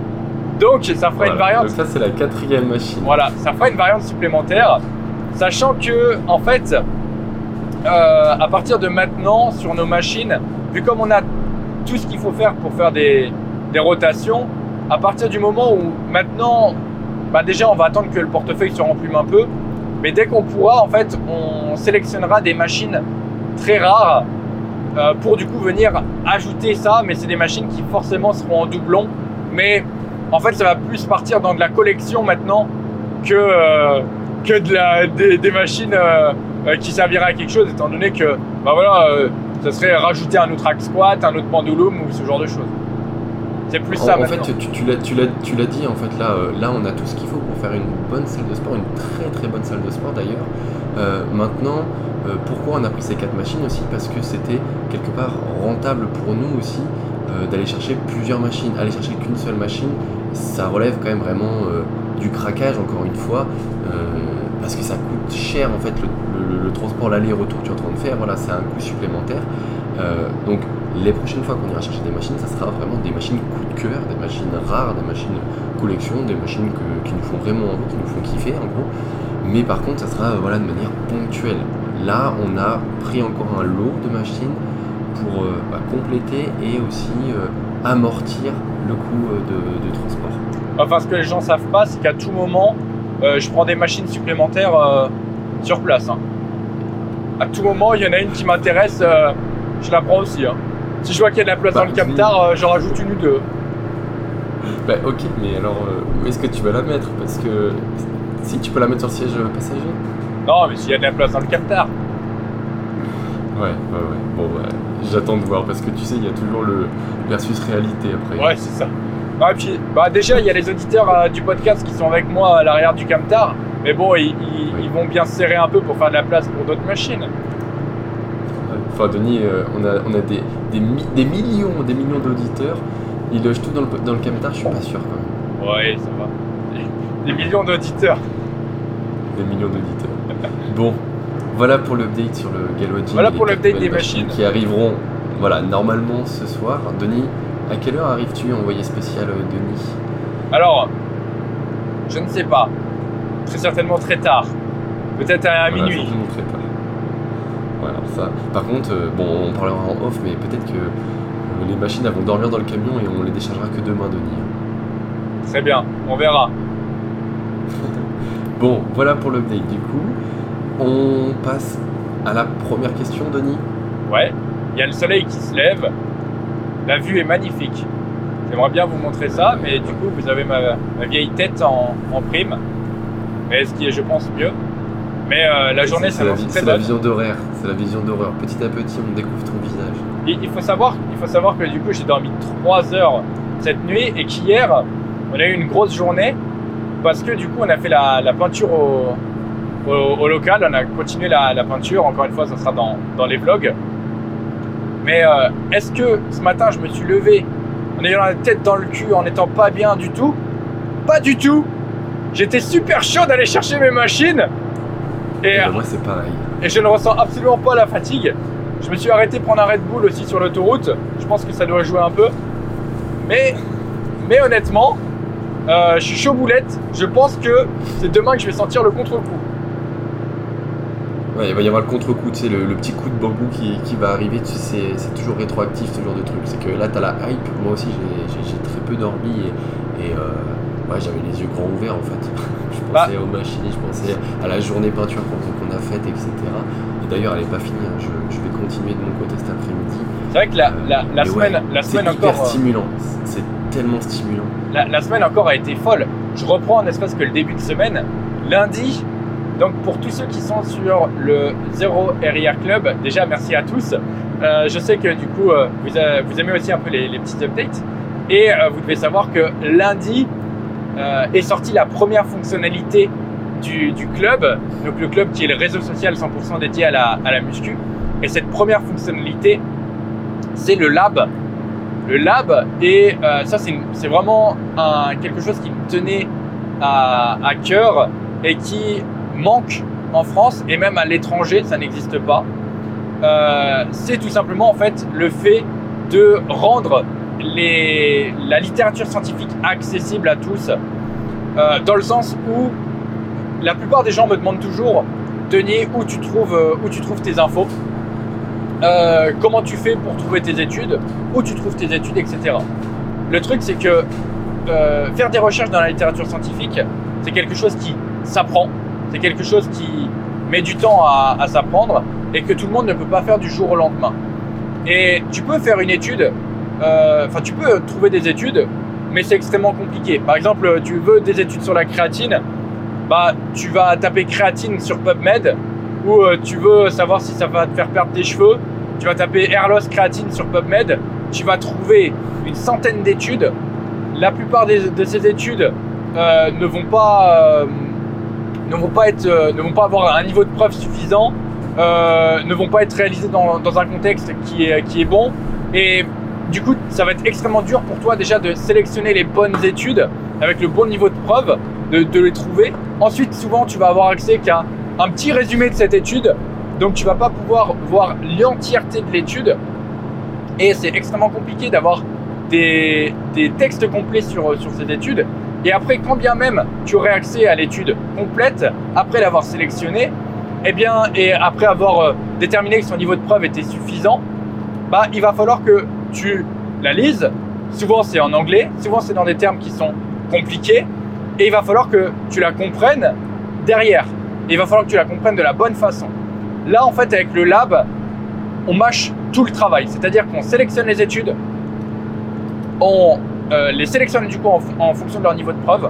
Donc ça fera une variante.
Ça, c'est la quatrième machine.
Voilà, ça fera une variante supplémentaire, sachant que en fait, euh, à partir de maintenant, sur nos machines, vu comme on a tout ce qu'il faut faire pour faire des, des rotations, à partir du moment où maintenant, bah déjà on va attendre que le portefeuille se remplisse un peu, mais dès qu'on pourra, en fait, on sélectionnera des machines très rares euh, pour du coup venir ajouter ça, mais c'est des machines qui forcément seront en doublon, mais en fait ça va plus partir dans de la collection maintenant que, euh, que de la, des, machines euh, qui serviraient à quelque chose, étant donné que bah voilà, ça serait rajouter un autre hack squat, un autre pendulum ou ce genre de choses. C'est plus ça
En, en fait, tu, tu l'as, tu, l'as, tu l'as dit, en fait, là, euh, là, on a tout ce qu'il faut pour faire une bonne salle de sport, une très très bonne salle de sport d'ailleurs. Euh, maintenant, euh, pourquoi on a pris ces quatre machines aussi? Parce que c'était quelque part rentable pour nous aussi d'aller chercher plusieurs machines. Aller chercher qu'une seule machine, ça relève quand même vraiment du craquage, encore une fois, parce que ça coûte cher en fait le, transport, l'aller-retour que tu es en train de faire. Voilà, c'est un coût supplémentaire. Euh, donc les prochaines fois qu'on ira chercher des machines, ça sera vraiment des machines coup de cœur, des machines rares, des machines collection, des machines qui nous font vraiment envie, qui nous font kiffer en gros. Mais par contre, ça sera voilà, de manière ponctuelle. Là, on a pris encore un lot de machines pour euh, bah, compléter et aussi euh, amortir le coût de, de transport.
Enfin, ce que les gens savent pas, c'est qu'à tout moment, euh, je prends des machines supplémentaires euh, sur place. hein. À tout moment, il y en a une qui m'intéresse, euh, je la prends aussi. hein. Si je vois qu'il y a de la place
Bah,
dans le camtar, euh, j'en rajoute une ou deux.
Bah ok, mais alors où est-ce que tu vas la mettre? Parce que si tu peux la mettre sur le siège passager?
Non, mais s'il y a de la place dans le camtar.
Ouais, ouais, ouais. Bon, bah, j'attends de voir parce que tu sais, il y a toujours le versus réalité après.
Ouais, c'est ça. Ah, puis, bah, déjà, il y a les auditeurs euh, du podcast qui sont avec moi à l'arrière du camtar. Mais bon, ils, ils-
Oui.
ils vont bien se serrer un peu pour faire de la place pour d'autres machines.
Enfin, Denis, euh, on a, on a des, des, mi- des millions, des millions d'auditeurs. Ils logent tout dans le, dans le camtar, je suis pas sûr quand même.
Ouais, ça va. Des millions d'auditeurs.
Des millions d'auditeurs. Bon, voilà pour l'update sur le Galois Gym
Voilà pour l'update des machines.
Qui arriveront, voilà, normalement ce soir. Denis, à quelle heure arrives-tu, envoyé spécial euh, Denis?
Alors, je ne sais pas. Très certainement très tard. Peut-être à
Voilà,
minuit.
ne montrerai pas. Voilà, ça. Par contre, euh, bon, on parlera en off, mais peut-être que euh, les machines elles vont dormir dans le camion et on les déchargera que demain, Denis.
Très bien, on verra.
Bon, voilà pour l'update du coup. On passe à la première question, Denis.
Ouais, il y a le soleil qui se lève. La vue est magnifique. J'aimerais bien vous montrer ça, mais du coup, vous avez ma, ma vieille tête en, en prime. Mais ce qui est, je pense, mieux. Mais euh, la journée
c'est la,
très
c'est la vision d'horaire. C'est la vision d'horreur. Petit à petit, on découvre ton visage.
Il, il faut savoir, il faut savoir que du coup, j'ai dormi 3 heures cette nuit et qu'hier, on a eu une grosse journée parce que du coup, on a fait la, la peinture au, au- au local. On a continué la, la peinture. Encore une fois, ça sera dans, dans les vlogs. Mais euh, est-ce que ce matin, je me suis levé en ayant la tête dans le cul, en n'étant pas bien du tout? Pas du tout. J'étais super chaud d'aller chercher mes machines. Et,
Et moi, c'est pareil.
et je ne ressens absolument pas la fatigue. Je me suis arrêté prendre un Red Bull aussi sur l'autoroute. Je pense que ça doit jouer un peu. Mais, mais honnêtement, euh, je suis chaud boulette. Je pense que c'est demain que je vais sentir le contre-coup.
Ouais, il va y avoir le contre-coup, tu sais, le, le petit coup de bambou qui, qui va arriver, tu sais, c'est- c'est toujours rétroactif ce genre de truc. C'est que là, t'as la hype. Moi aussi, j'ai- très peu dormi et, et, euh, ouais, j'avais les yeux grands ouverts en fait. je
Bah.
pensais aux machines, je pensais à la journée peinture qu'on a faite, etc. Et d'ailleurs, elle est pas finie, hein. je, je vais continuer de mon côté cet après-midi.
C'est vrai que la, la, semaine,
ouais,
la
C'est
semaine
hyper
encore, euh,
stimulant, c'est tellement stimulant.
la, la semaine encore a été folle. Je reprends ne serait-ce que le début de semaine. Lundi, donc pour tous ceux qui sont sur le Zero Area Club, déjà merci à tous. Euh, je sais que du coup, euh, vous, a- vous aimez aussi un peu les, les petits updates. Et euh, vous devez savoir que lundi euh, est sortie la première fonctionnalité du, club. Donc le club qui est le réseau social 100% dédié à la, à la muscu. Et cette première fonctionnalité, c'est le lab. Le lab, et euh, ça c'est vraiment quelque chose qui me tenait à, à cœur et qui manque en France et même à l'étranger, ça n'existe pas. Euh, c'est tout simplement en fait le fait de rendre la littérature scientifique accessible à tous, euh, dans le sens où la plupart des gens me demandent toujours, Denis, où tu trouves, euh, où tu trouves tes infos, comment tu fais pour trouver tes études, où tu trouves tes études, etc. Le truc, c'est que faire des recherches dans la littérature scientifique, c'est quelque chose qui s'apprend, c'est quelque chose qui met du temps à, s'apprendre et que tout le monde ne peut pas faire du jour au lendemain. Et tu peux faire une étude, enfin tu peux trouver des études mais c'est extrêmement compliqué. Par exemple, tu veux des études sur la créatine, bah tu vas taper créatine sur PubMed ou euh, tu veux savoir si ça va te faire perdre tes cheveux, tu vas taper air loss créatine sur PubMed, tu vas trouver une centaine d'études. La plupart de ces études euh, ne vont pas euh, ne vont pas être ne vont pas avoir un niveau de preuve suffisant, ne vont pas être réalisées dans, dans un contexte qui est qui est bon et du coup, ça va être extrêmement dur pour toi déjà de sélectionner les bonnes études avec le bon niveau de preuve, de, les trouver. Ensuite, souvent, tu vas avoir accès qu'à un petit résumé de cette étude. Donc, tu vas pas pouvoir voir l'entièreté de l'étude. Et c'est extrêmement compliqué d'avoir des, textes complets sur, sur cette étude. Et après, quand bien même tu aurais accès à l'étude complète, après l'avoir sélectionnée, eh bien, et après avoir euh, déterminé que son niveau de preuve était suffisant, bah, il va falloir que tu la lises. Souvent, c'est en anglais. Souvent, c'est dans des termes qui sont compliqués. Et il va falloir que tu la comprennes derrière. Il va falloir que tu la comprennes de la bonne façon. Là, en fait, avec le lab, on mâche tout le travail. C'est-à-dire qu'on sélectionne les études, on euh, les sélectionne du coup en, fonction de leur niveau de preuve.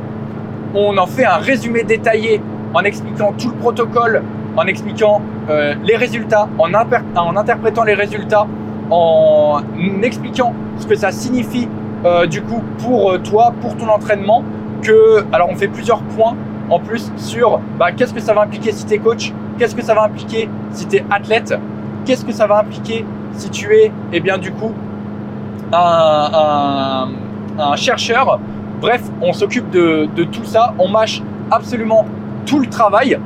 On en fait un résumé détaillé en expliquant tout le protocole, en expliquant euh, les résultats, en, en interprétant les résultats en expliquant ce que ça signifie euh, du coup pour toi, pour ton entraînement. Que, alors on fait plusieurs points en plus sur bah, qu'est-ce que ça va impliquer si tu es coach, qu'est-ce que ça va impliquer si tu es athlète, qu'est-ce que ça va impliquer si tu es, eh bien du coup, un, chercheur. Bref, on s'occupe de, de tout ça, on mâche absolument tout le travail.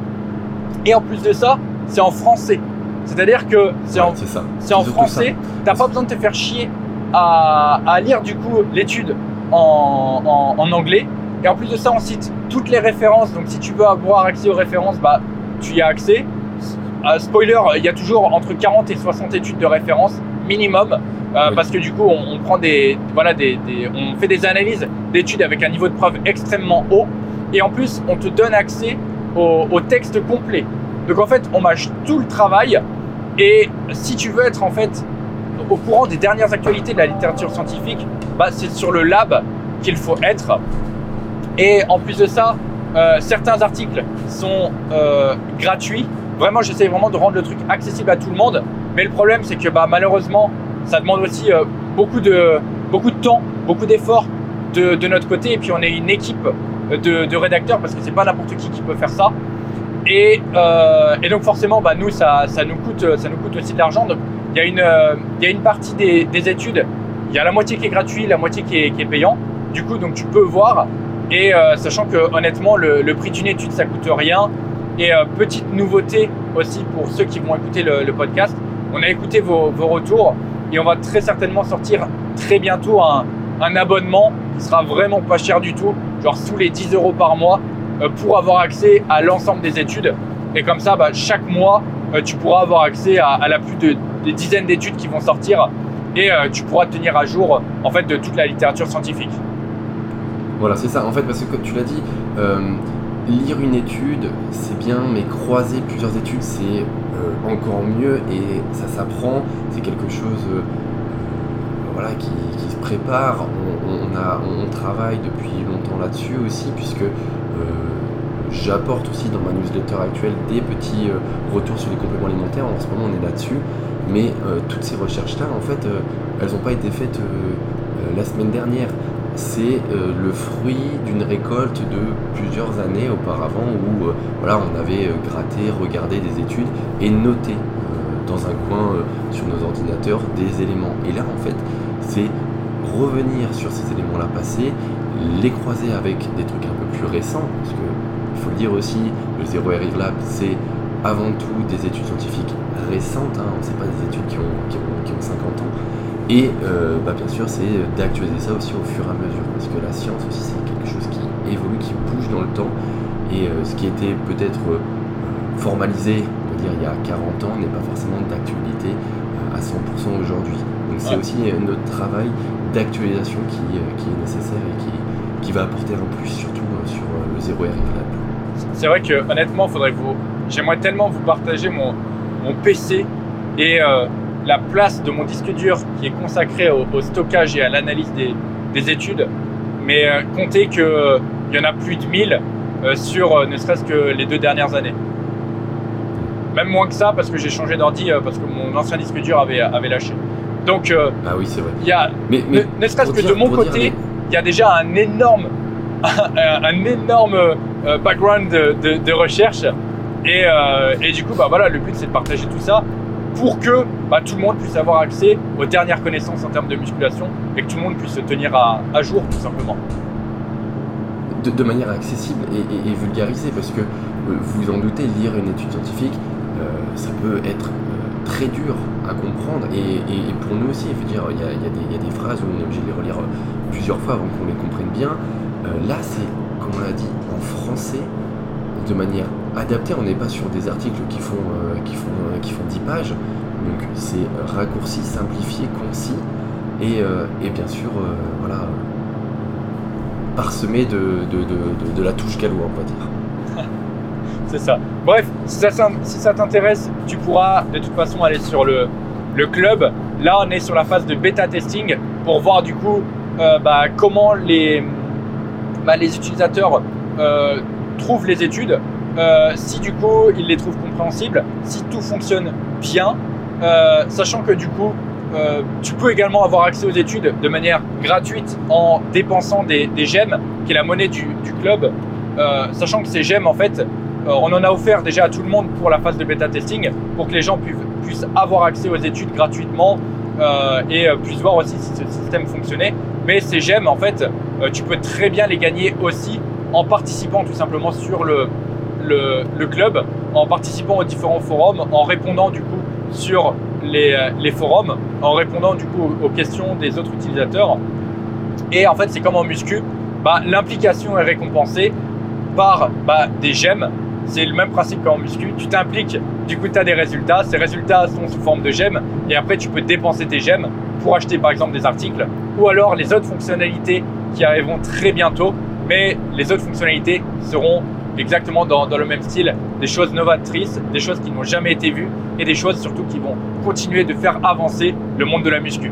Et en plus de ça, c'est en français. C'est-à-dire que c'est en, en français, t'as pas besoin de te faire chier à, lire du coup l'étude en, anglais. Et en plus de ça, on cite toutes les références. Donc si tu veux avoir accès aux références, bah, tu y as accès. Euh, spoiler, il y a toujours entre 40 et 60 études de référence minimum. Euh, parce que du coup, on, prend des, voilà, des, on fait des analyses d'études avec un niveau de preuve extrêmement haut. Et en plus, on te donne accès au, au texte complet. Donc en fait, on mâche tout le travail. Et si tu veux être en fait au courant des dernières actualités de la littérature scientifique, bah, c'est sur le lab qu'il faut être. Et en plus de ça, euh, certains articles sont euh, gratuits. Vraiment, j'essaie vraiment de rendre le truc accessible à tout le monde. Mais le problème, c'est que bah, malheureusement, ça demande aussi euh, beaucoup, de, beaucoup de temps, beaucoup d'efforts de, de, notre côté. Et puis, on est une équipe de, de rédacteurs parce que c'est pas n'importe qui qui peut faire ça. Et, euh, et, donc forcément, bah, nous, ça, ça, nous coûte, ça nous coûte aussi de l'argent. Donc il y, a une, euh, y a une partie des, des, études, il y a la moitié qui est gratuit, la moitié qui est, qui est payant. Du coup, donc tu peux voir. Et sachant que honnêtement, le, le prix d'une étude, ça coûte rien. Et petite nouveauté aussi pour ceux qui vont écouter le podcast, on a écouté vos, retours et on va très certainement sortir très bientôt un, un abonnement qui sera vraiment pas cher du tout, genre sous les 10 euros par mois euh, pour avoir accès à l'ensemble des études. Et comme ça, bah, chaque mois, euh, tu pourras avoir accès à, la plus de des dizaines d'études qui vont sortir et euh, tu pourras tenir à jour en fait de toute la littérature scientifique.
Voilà, c'est ça. En fait, parce que comme tu l'as dit, lire une étude, c'est bien, mais croiser plusieurs études, c'est encore mieux et ça s'apprend. C'est quelque chose voilà, qui, se prépare. On, a, on, travaille depuis longtemps là-dessus aussi, puisque J'apporte aussi dans ma newsletter actuelle des petits euh, retours sur les compléments alimentaires. En ce moment, on est là-dessus. Mais euh, toutes ces recherches-là, en fait, euh, elles n'ont pas été faites la semaine dernière. C'est le fruit d'une récolte de plusieurs années auparavant où voilà, on avait gratté, regardé des études et noté dans un coin sur nos ordinateurs des éléments. Et là, en fait, c'est revenir sur ces éléments-là passés, les croiser avec des trucs un peu plus récents, parce que il faut le dire aussi, le Zero Error Lab, c'est avant tout des études scientifiques récentes, hein, c'est pas des études qui ont, qui, ont, 50 ans. Et euh, bah, bien sûr, c'est d'actualiser ça aussi au fur et à mesure, parce que la science aussi, c'est quelque chose qui évolue, qui bouge dans le temps, et euh, ce qui était peut-être euh, formalisé, on peut dire, il y a 40 ans, n'est pas forcément d'actualité à 100% aujourd'hui. Donc c'est aussi notre travail d'actualisation qui, qui, est nécessaire et qui, qui, va apporter un plus, surtout sur le 0 R
C'est vrai que honnêtement, faudrait vous... j'aimerais tellement vous partager mon, mon PC et la place de mon disque dur qui est consacré au, stockage et à l'analyse des, études. Mais euh, comptez qu'il euh, y en a plus de 1000 euh, sur ne serait-ce que les deux dernières années. Même moins que ça parce que j'ai changé d'ordi parce que mon ancien disque dur avait, avait lâché. Donc,
ah oui, c'est vrai.
Y a, mais, ne, serait-ce que de mon côté, il y a déjà un énorme, un, énorme background de, recherche. Et, et, du coup, bah voilà, le but c'est de partager tout ça pour que bah, tout le monde puisse avoir accès aux dernières connaissances en termes de musculation et que tout le monde puisse se tenir à, jour tout simplement.
De, manière accessible et, vulgarisée, parce que euh, vous en doutez, lire une étude scientifique, euh, ça peut être euh, très dur à comprendre et, pour nous aussi, dire, il y, a, des, phrases où on est obligé de les relire plusieurs fois avant qu'on les comprenne bien. là, c'est, comme on l'a dit, en français, de manière adaptée. On n'est pas sur des articles qui font, font, qui font 10 pages. Donc c'est raccourci, simplifié, concis et, euh, bien sûr euh, voilà, parsemé de, la touche gallois, on va dire.
c'est ça. Bref, si ça, t'intéresse, tu pourras de toute façon aller sur le, club. Là, on est sur la phase de bêta testing pour voir du coup euh, bah, comment les, bah, les utilisateurs trouvent les études. Si du coup ils les trouvent compréhensibles, si tout fonctionne bien, euh, sachant que du coup, euh, tu peux également avoir accès aux études de manière gratuite en dépensant des, gemmes, qui est la monnaie du, club. Euh, sachant que ces gemmes, en fait, on en a offert déjà à tout le monde pour la phase de bêta testing, pour que les gens puissent avoir accès aux études gratuitement et puissent voir aussi si ce système fonctionnait. Mais ces gemmes, en fait, tu peux très bien les gagner aussi en participant tout simplement sur le, le club, en participant aux différents forums, en répondant du coup sur euh, les, forums en répondant du coup aux questions des autres utilisateurs. Et en fait, c'est comme en muscu, bah, l'implication est récompensée par bah, des gemmes. C'est le même principe qu'en muscu. Tu t'impliques, du coup, tu as des résultats. Ces résultats sont sous forme de gemmes. Et après, tu peux dépenser tes gemmes pour acheter par exemple des articles ou alors les autres fonctionnalités qui arriveront très bientôt. Mais les autres fonctionnalités seront exactement dans, le même style, des choses novatrices, des choses qui n'ont jamais été vues et des choses surtout qui vont continuer de faire avancer le monde de la muscu.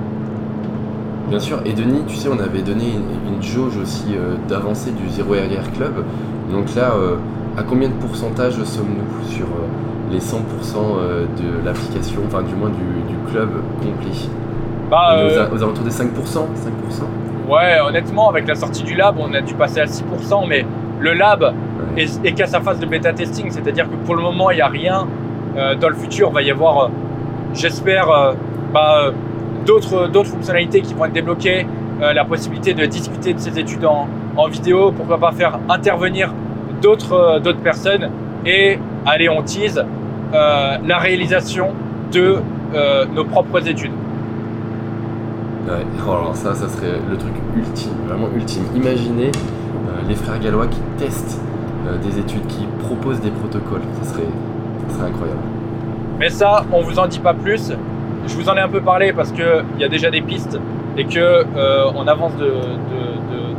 Bien sûr, et Denis, tu sais, on avait donné une, jauge aussi euh, d'avancée du Zero RR Club. Donc là, euh, à combien de pourcentage sommes-nous sur euh, les 100% de l'application, enfin du moins du, club complet? Bah, aux, aux, alentours des 5%, 5%
Ouais, honnêtement, avec la sortie du lab, on a dû passer à 6%, mais le lab et, qu'à sa phase de bêta testing. C'est-à-dire que pour le moment, il n'y a rien. Euh, dans le futur, il va y avoir, euh, j'espère, euh, bah, d'autres, fonctionnalités qui vont être débloquées. la possibilité de discuter de ces études en, vidéo. Pourquoi pas faire intervenir d'autres, personnes. Et allez, on tease la réalisation de nos propres études.
Ça, ça serait le truc ultime, vraiment ultime. Imaginez les frères gallois qui testent des études qui proposent des protocoles. Ça serait, incroyable.
Mais ça, on vous en dit pas plus. Je vous en ai un peu parlé parce qu'il y a déjà des pistes et que euh, on avance de,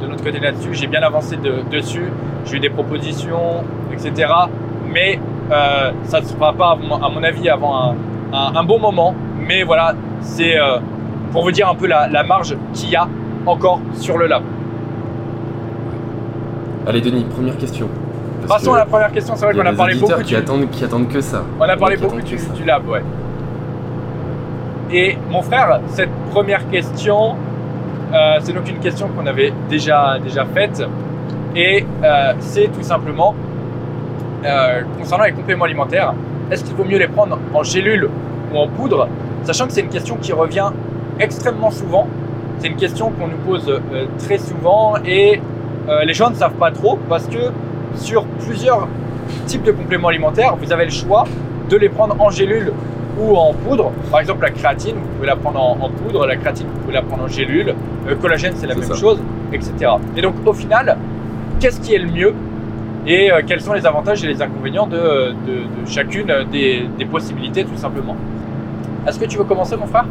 notre côté là-dessus. J'ai bien avancé dessus. J'ai eu des propositions, etc. Mais euh, ça ne se fera pas, à mon avis, avant un, bon moment. Mais voilà, c'est pour vous dire un peu la marge qu'il y a encore sur le lab.
Allez Denis, première question.
Passons à la première question, c'est vrai qu'on a parlé beaucoup
qui attendent, qui attendent que ça.
On a parlé beaucoup du, lab, ouais. Et mon frère, cette première question, euh, c'est donc une question qu'on avait déjà, déjà faite. Et euh, c'est tout simplement, euh, concernant les compléments alimentaires, est-ce qu'il vaut mieux les prendre en gélule ou en poudre? Sachant que c'est une question qui revient extrêmement souvent. C'est une question qu'on nous pose très souvent et les gens ne savent pas trop parce que sur plusieurs types de compléments alimentaires, vous avez le choix de les prendre en gélule ou en poudre. Par exemple, la créatine, vous pouvez la prendre en, en poudre, la créatine, vous pouvez la prendre en gélule, le collagène, c'est la même
ça.
chose, etc. Et donc, au final, qu'est-ce qui est le mieux et euh, quels sont les avantages et les inconvénients de, de- de chacune des, des possibilités, tout simplement? Est-ce que tu veux commencer, mon frère?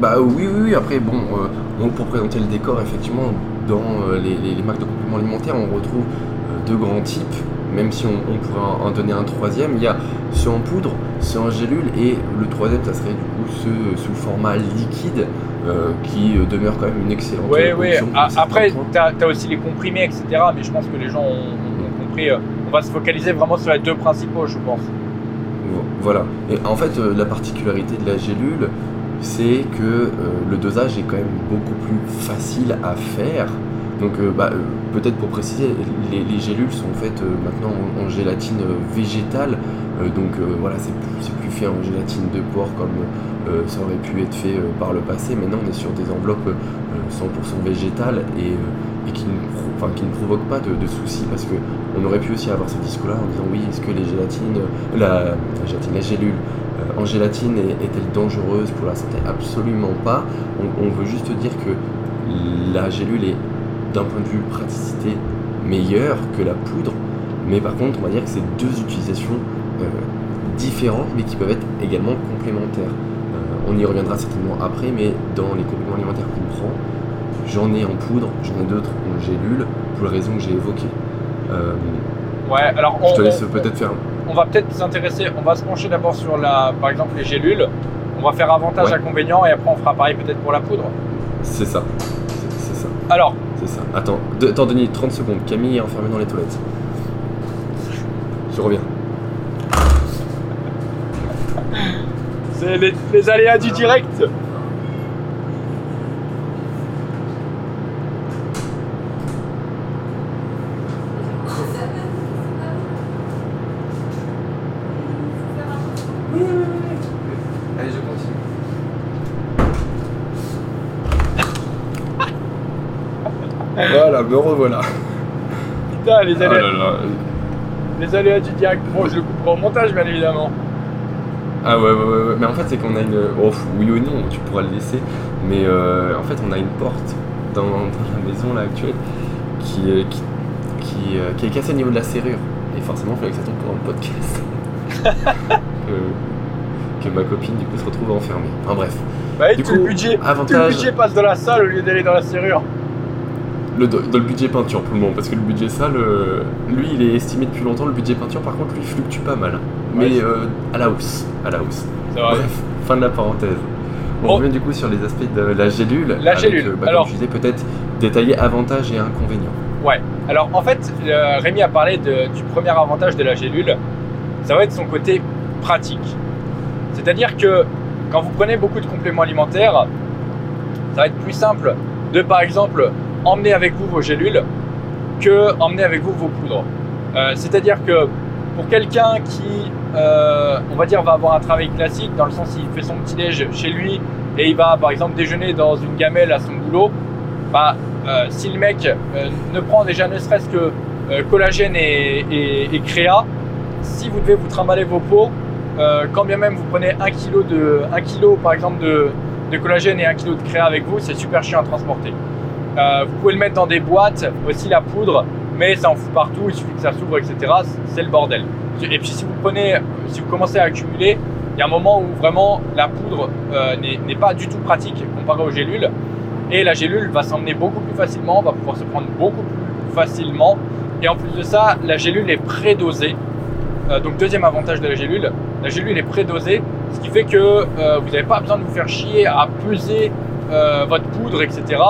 Bah oui, oui, oui. Après, bon, euh, donc pour présenter le décor, effectivement, dans euh, les, les- les marques de compléments alimentaires, on retrouve euh, deux grands types, même si on, on pourrait en, en donner un troisième. Il y a ceux en poudre, ceux en gélule, et le troisième, ça serait du coup ceux sous format liquide, euh, qui euh, demeure quand même une excellente
Oui,
euh,
oui.
option certains
Après, tu as, aussi les comprimés, etc. Mais je pense que les gens ont, ont compris. euh, on va se focaliser vraiment sur les deux principaux, je pense.
Vo- Voilà. Et en fait, euh, la particularité de la gélule, c'est que euh, le dosage est quand même beaucoup plus facile à faire. Donc, euh, bah, euh, peut-être pour préciser, les, les gélules sont faites euh, maintenant en, gélatine végétale. Donc, voilà, c'est plus, plus fait en gélatine de porc comme ça aurait pu être fait par le passé. Maintenant, on est sur des enveloppes euh, 100% végétales et, et qui, ne qui ne provoquent pas de, soucis parce que on aurait pu aussi avoir ce discours-là en disant oui, est-ce que les gélatines, la, la gélatine, la gélule en gélatine est- est-elle dangereuse pour la santé? Absolument pas. On veut juste dire que la gélule est d'un point de vue praticité meilleure que la poudre, mais par contre, on va dire que c'est deux utilisations euh, différentes, mais qui peuvent être également complémentaires. Euh, on y reviendra certainement après, mais dans les compléments alimentaires qu'on prend, j'en ai en poudre, j'en ai d'autres en gélule, pour les raisons que j'ai évoquées. Euh,
Ouais, alors on,
je te laisse
on-
peut-être faire.
on va peut-être s'intéresser, on va se pencher d'abord sur la, par exemple les gélules. On va faire avantage,
Ouais.
inconvénients et après on fera pareil peut-être pour la poudre.
C'est ça. C'est ça.
Alors,
C'est ça. Attends, attends Denis, 30 secondes. Camille est enfermée dans les toilettes. Je reviens.
c'est les aléas du direct.
Allez, je continue. voilà, me revoilà.
Putain, les
Ah
aléas,
là là.
les aléas du direct. Bon, je le couperai au montage, bien évidemment.
Ah ouais, ouais, ouais, ouais. Mais en fait, c'est qu'on a une. Oh, oui ou non, tu pourras le laisser. Mais euh, en fait, on a une porte dans, dans la maison là actuelle qui, euh, qui, qui, euh, qui est cassée au niveau de la serrure. Et forcément, il fallait que ça tombe pendant le podcast. que, que ma copine, du coup, se retrouve enfermée. Enfin bref.
Bah,
Du
tout, le
coup,
budget, tout le budget passe dans la salle au lieu d'aller dans la serrure.
Le, dans le budget peinture pour le moment, parce que le budget salle, euh, lui, il est estimé depuis longtemps. Le budget peinture, par contre, lui, fluctue pas mal. Mais
Ouais.
euh, à la hausse. À la hausse. Bref, fin de la parenthèse. On
Bon.
revient du coup sur les aspects de la gélule.
La
avec,
gélule.
euh, bah,
Alors-
Comme je disais, peut-être détailler avantages et inconvénients.
Ouais. Alors en fait, euh, Rémi a parlé de- du premier avantage de la gélule. Ça va être son côté pratique. C'est-à-dire que quand vous prenez beaucoup de compléments alimentaires, ça va être plus simple de par exemple emmener avec vous vos gélules que emmener avec vous vos poudres. Euh, C'est-à-dire que pour quelqu'un qui, euh, on va dire, va avoir un travail classique, dans le sens il fait son petit déj chez lui et il va par exemple déjeuner dans une gamelle à son boulot, bah, euh, si le mec ne prend déjà ne serait-ce que collagène et, créa, si vous devez vous trimballer vos pots, quand bien même vous prenez 1 kg, de, 1 kg par exemple de, de collagène et 1 kg de créa avec vous, c'est super chiant à transporter. Euh, vous pouvez le mettre dans des boîtes, aussi la poudre, mais ça en fout partout, il suffit que ça s'ouvre, etc. C'est le bordel. Et puis si vous prenez, si vous commencez à accumuler, il y a un moment où vraiment la poudre euh, n'est pas du tout pratique comparé aux gélules. Et la gélule va s'emmener beaucoup plus facilement, va pouvoir se prendre beaucoup plus facilement. Et en plus de ça, la gélule est prédosée. Euh, donc deuxième avantage de la gélule, la gélule est prédosée, ce qui fait que euh, vous n'avez pas besoin de vous faire chier à peser votre poudre, etc.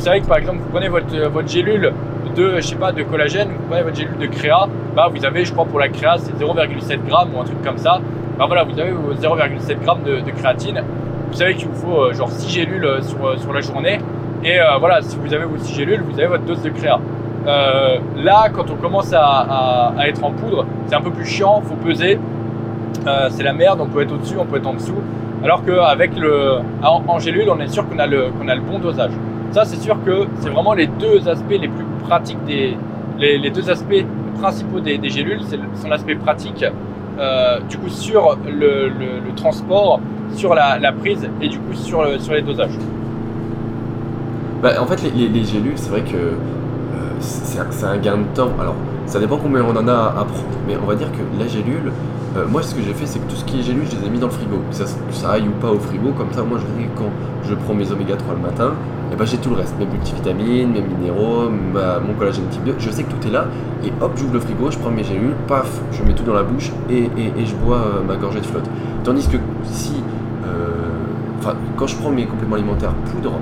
Vous savez que par exemple, vous prenez votre, votre gélule de, je sais pas, de collagène, vous prenez votre gélule de créa, bah vous avez, je crois pour la créa, c'est 0,7 g ou un truc comme ça. Bah voilà, vous avez vos 0,7 g de, créatine. Vous savez qu'il vous faut euh, genre 6 gélules euh, sur, euh, sur la journée. Et voilà, si vous avez vos 6 gélules, vous avez votre dose de créa. Là, quand on commence à, à- être en poudre, c'est un peu plus chiant, faut peser. C'est la merde, on peut être au-dessus, on peut être en dessous. Alors qu'avec le en, en gélule, on est sûr qu'on a le qu'on a le bon dosage. Ça, c'est sûr que c'est vraiment les deux aspects les plus pratiques des les, deux aspects principaux des, gélules, c'est sont l'aspect pratique euh, du coup sur le, transport, sur la, prise et du coup sur, sur les dosages.
Bah, en fait, les, les- les gélules, c'est vrai que euh, c'est un, un gain de temps. Alors, ça dépend combien on en a à, prendre, mais on va dire que la gélule, euh, moi, ce que j'ai fait, c'est que tout ce qui est gélule, je les ai mis dans le frigo. Que ça, aille ou pas au frigo, comme ça, moi, je sais que quand je prends mes oméga 3 le matin, et ben, j'ai tout le reste, mes multivitamines, mes minéraux, mon collagène type 2, je sais que tout est là, et hop, j'ouvre le frigo, je prends mes gélules, paf, je mets tout dans la bouche, et, et- et je bois euh, ma gorgée de flotte. Tandis que si, euh, enfin, quand je prends mes compléments alimentaires poudre,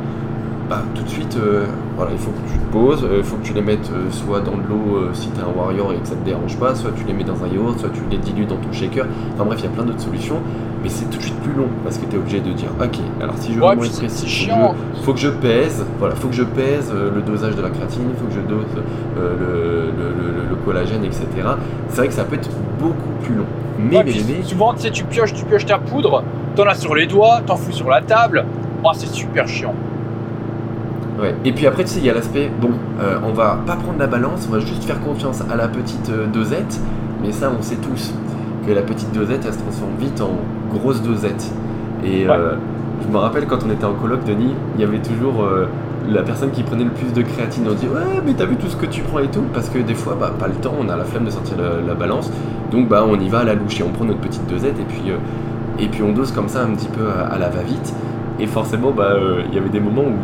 bah, tout de suite, euh, voilà, il faut que tu te poses, euh, il faut que tu les mettes euh, soit dans de l'eau euh, si tu es un warrior et que ça te dérange pas, soit tu les mets dans un yaourt, soit tu les dilues dans ton shaker. Enfin bref, il y a plein d'autres solutions, mais c'est tout de suite plus long parce que tu es obligé de dire ok, alors si je veux
Ouais,
vraiment
puis
être
c'est
précis, faut que
chiant.
je- faut que je pèse, voilà, faut que je pèse euh, le dosage de la créatine, il faut que je dose euh, le, le- le- le collagène, etc. C'est vrai que ça peut être beaucoup plus long. Mais,
Ouais,
mais,
puis
mais-
souvent, tu sais, tu pioches, tu pioches ta poudre, t'en as sur les doigts, t'en fous sur la table. Oh, c'est super chiant.
Ouais. Et puis après, tu sais, il y a l'aspect, bon, euh, on va pas prendre la balance, on va juste faire confiance à la petite euh, dosette, mais ça, on sait tous que la petite dosette, elle se transforme vite en grosse dosette. Et euh, je me rappelle quand on était en coloc, Denis, il y avait toujours euh, la personne qui prenait le plus de créatine. On dit, ouais, mais t'as vu tout ce que tu prends et tout? Parce que des fois, bah, pas le temps, on a la flemme de sortir la, la balance, donc bah, on y va à la louche et on prend notre petite dosette et puis, et puis on dose comme ça un petit peu à, à la va-vite. Et forcément, bah, il y avait des moments où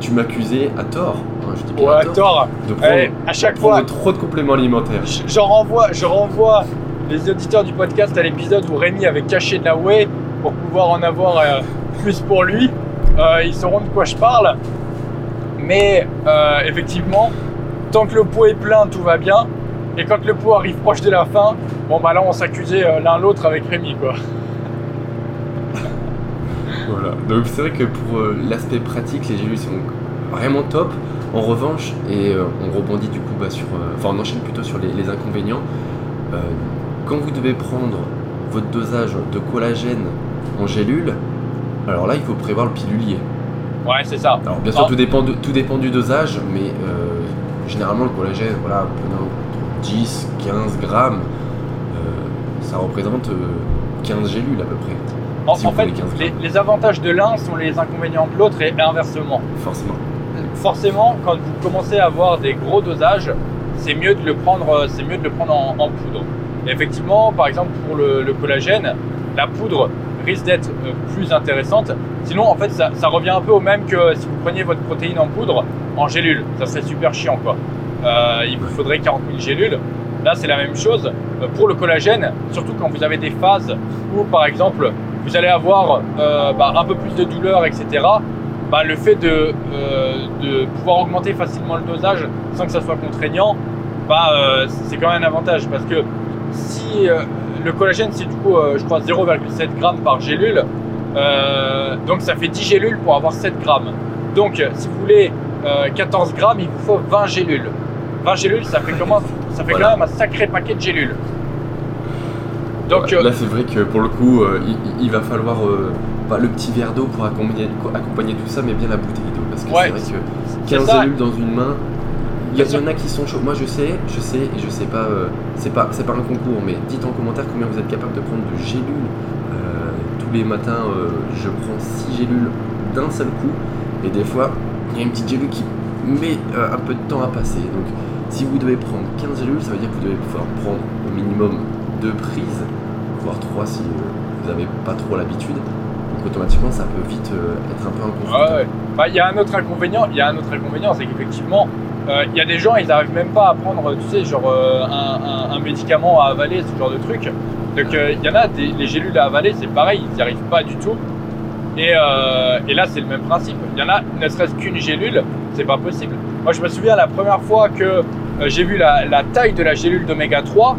tu m'accusais à tort, hein, je dis bien à tort,
tort.
de prendre,
Eh, à chaque
de prendre
fois,
trop de compléments alimentaires.
je, renvoie, je renvoie les auditeurs du podcast à l'épisode où Rémi avait caché de la whey pour pouvoir en avoir euh, plus pour lui. Euh, ils sauront de quoi je parle. Mais euh, effectivement, tant que le pot est plein, tout va bien. Et quand le pot arrive proche de la fin, bon bah là on s'accusait l'un l'autre avec Rémi quoi.
Voilà. Donc c'est vrai que pour euh, l'aspect pratique, les gélules sont vraiment top. En revanche, et euh, on rebondit du coup bah, sur, euh, enfin on enchaîne plutôt sur les, les inconvénients. Quand vous devez prendre votre dosage de collagène en gélule, alors là il faut prévoir le pilulier.
Ouais, c'est ça.
Alors bien sûr
Ah.
tout dépend, de- tout dépend du dosage, mais généralement le collagène, voilà, prenant 10, 15 grammes, ça représente euh, 15 gélules à peu près,
En,
Si
en
vous
fait,
prenez 15
les, les avantages de l'un sont les inconvénients de l'autre et inversement.
forcément.
forcément, quand vous commencez à avoir des gros dosages, c'est mieux de le prendre, euh, c'est mieux de le prendre en, en poudre. Et effectivement, par exemple pour le, le collagène, la poudre risque d'être euh, plus intéressante. Sinon, en fait, ça, ça revient un peu au même que si vous preniez votre protéine en poudre en gélule. Ça serait super chiant, quoi. Euh, il vous faudrait 40 000 gélules. Là, c'est la même chose pour le collagène, surtout quand vous avez des phases où, par exemple, vous allez avoir euh, bah, un peu plus de douleur, etc bah, le fait de, euh, de pouvoir augmenter facilement le dosage sans que ça soit contraignant, bah, euh, c'est quand même un avantage parce que si le collagène c'est du coup je crois 0,7 g par gélule, donc ça fait 10 gélules pour avoir 7 grammes. Donc si vous voulez euh, 14 grammes, il vous faut 20 gélules. 20 gélules, ça fait, comment, ça fait
Voilà.
quand même un sacré paquet de gélules. Donc euh,
Là, c'est vrai que pour le coup, euh, il, il va falloir euh, pas le petit verre d'eau pour accompagner, accompagner tout ça, mais bien la bouteille d'eau. Parce que
Ouais,
c'est vrai que
c'est
15
ça.
gélules dans une main, il y, en a qui sont chauds. Moi, je sais, je sais, et je sais pas, euh, c'est pas, c'est pas un concours, mais dites en commentaire combien vous êtes capable de prendre de gélules. Euh, tous les matins, euh, je prends 6 gélules d'un seul coup, et des fois, il y a une petite gélule qui met un peu de temps à passer. Donc, si vous devez prendre 15 gélules, ça veut dire que vous devez pouvoir prendre au minimum 2 prises, voire 3 si euh, vous n'avez pas trop l'habitude. Donc automatiquement ça peut vite euh, être un peu inconfortable.
Ouais. Bah, Il y a un autre inconvénient, il y a un autre inconvénient, c'est qu'effectivement, euh, il y a des gens, ils n'arrivent même pas à prendre, tu sais, genre un, médicament à avaler, ce genre de truc. Donc il y en a, des, les gélules à avaler, c'est pareil, ils n'y arrivent pas du tout. Et, et là, c'est le même principe. Il y en a, ne serait-ce qu'une gélule, c'est pas possible. Moi, je me souviens la première fois que j'ai vu la, la taille de la gélule d'oméga 3,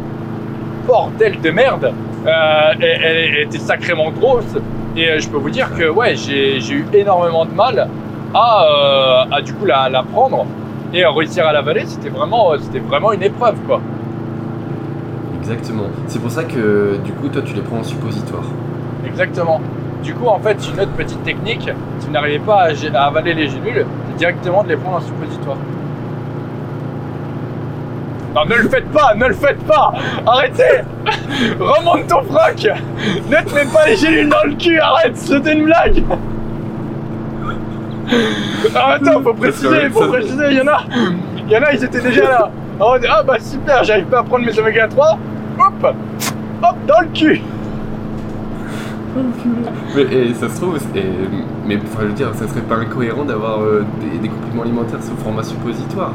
bordel de merde, euh, elle, elle était sacrément grosse. Et euh, je peux vous dire que ouais, j'ai eu énormément de mal à, euh, à du coup la, la prendre et euh, réussir à l'avaler. C'était vraiment, c'était vraiment une épreuve quoi.
Exactement. C'est pour ça que du coup toi tu les prends en suppositoire.
Exactement. Du coup, en fait, une autre petite technique, si vous n'arrivez pas à, à avaler les gélules, c'est directement de les prendre en suppositoire. Non, ne le faites pas, ne le faites pas. Arrêtez. Remonte ton froc. Ne te mets pas les gélules dans le cul, arrête C'était une blague. Ah, attends, faut préciser, faut préciser, il y en a. Il y en a, ils étaient déjà là. Ah bah super, j'arrive pas à prendre mes oméga 3 Hop. Hop, dans le cul.
Mais, ça se trouve, mais enfin, je veux dire, ça serait pas incohérent d'avoir euh, des, compléments alimentaires sous format suppositoire.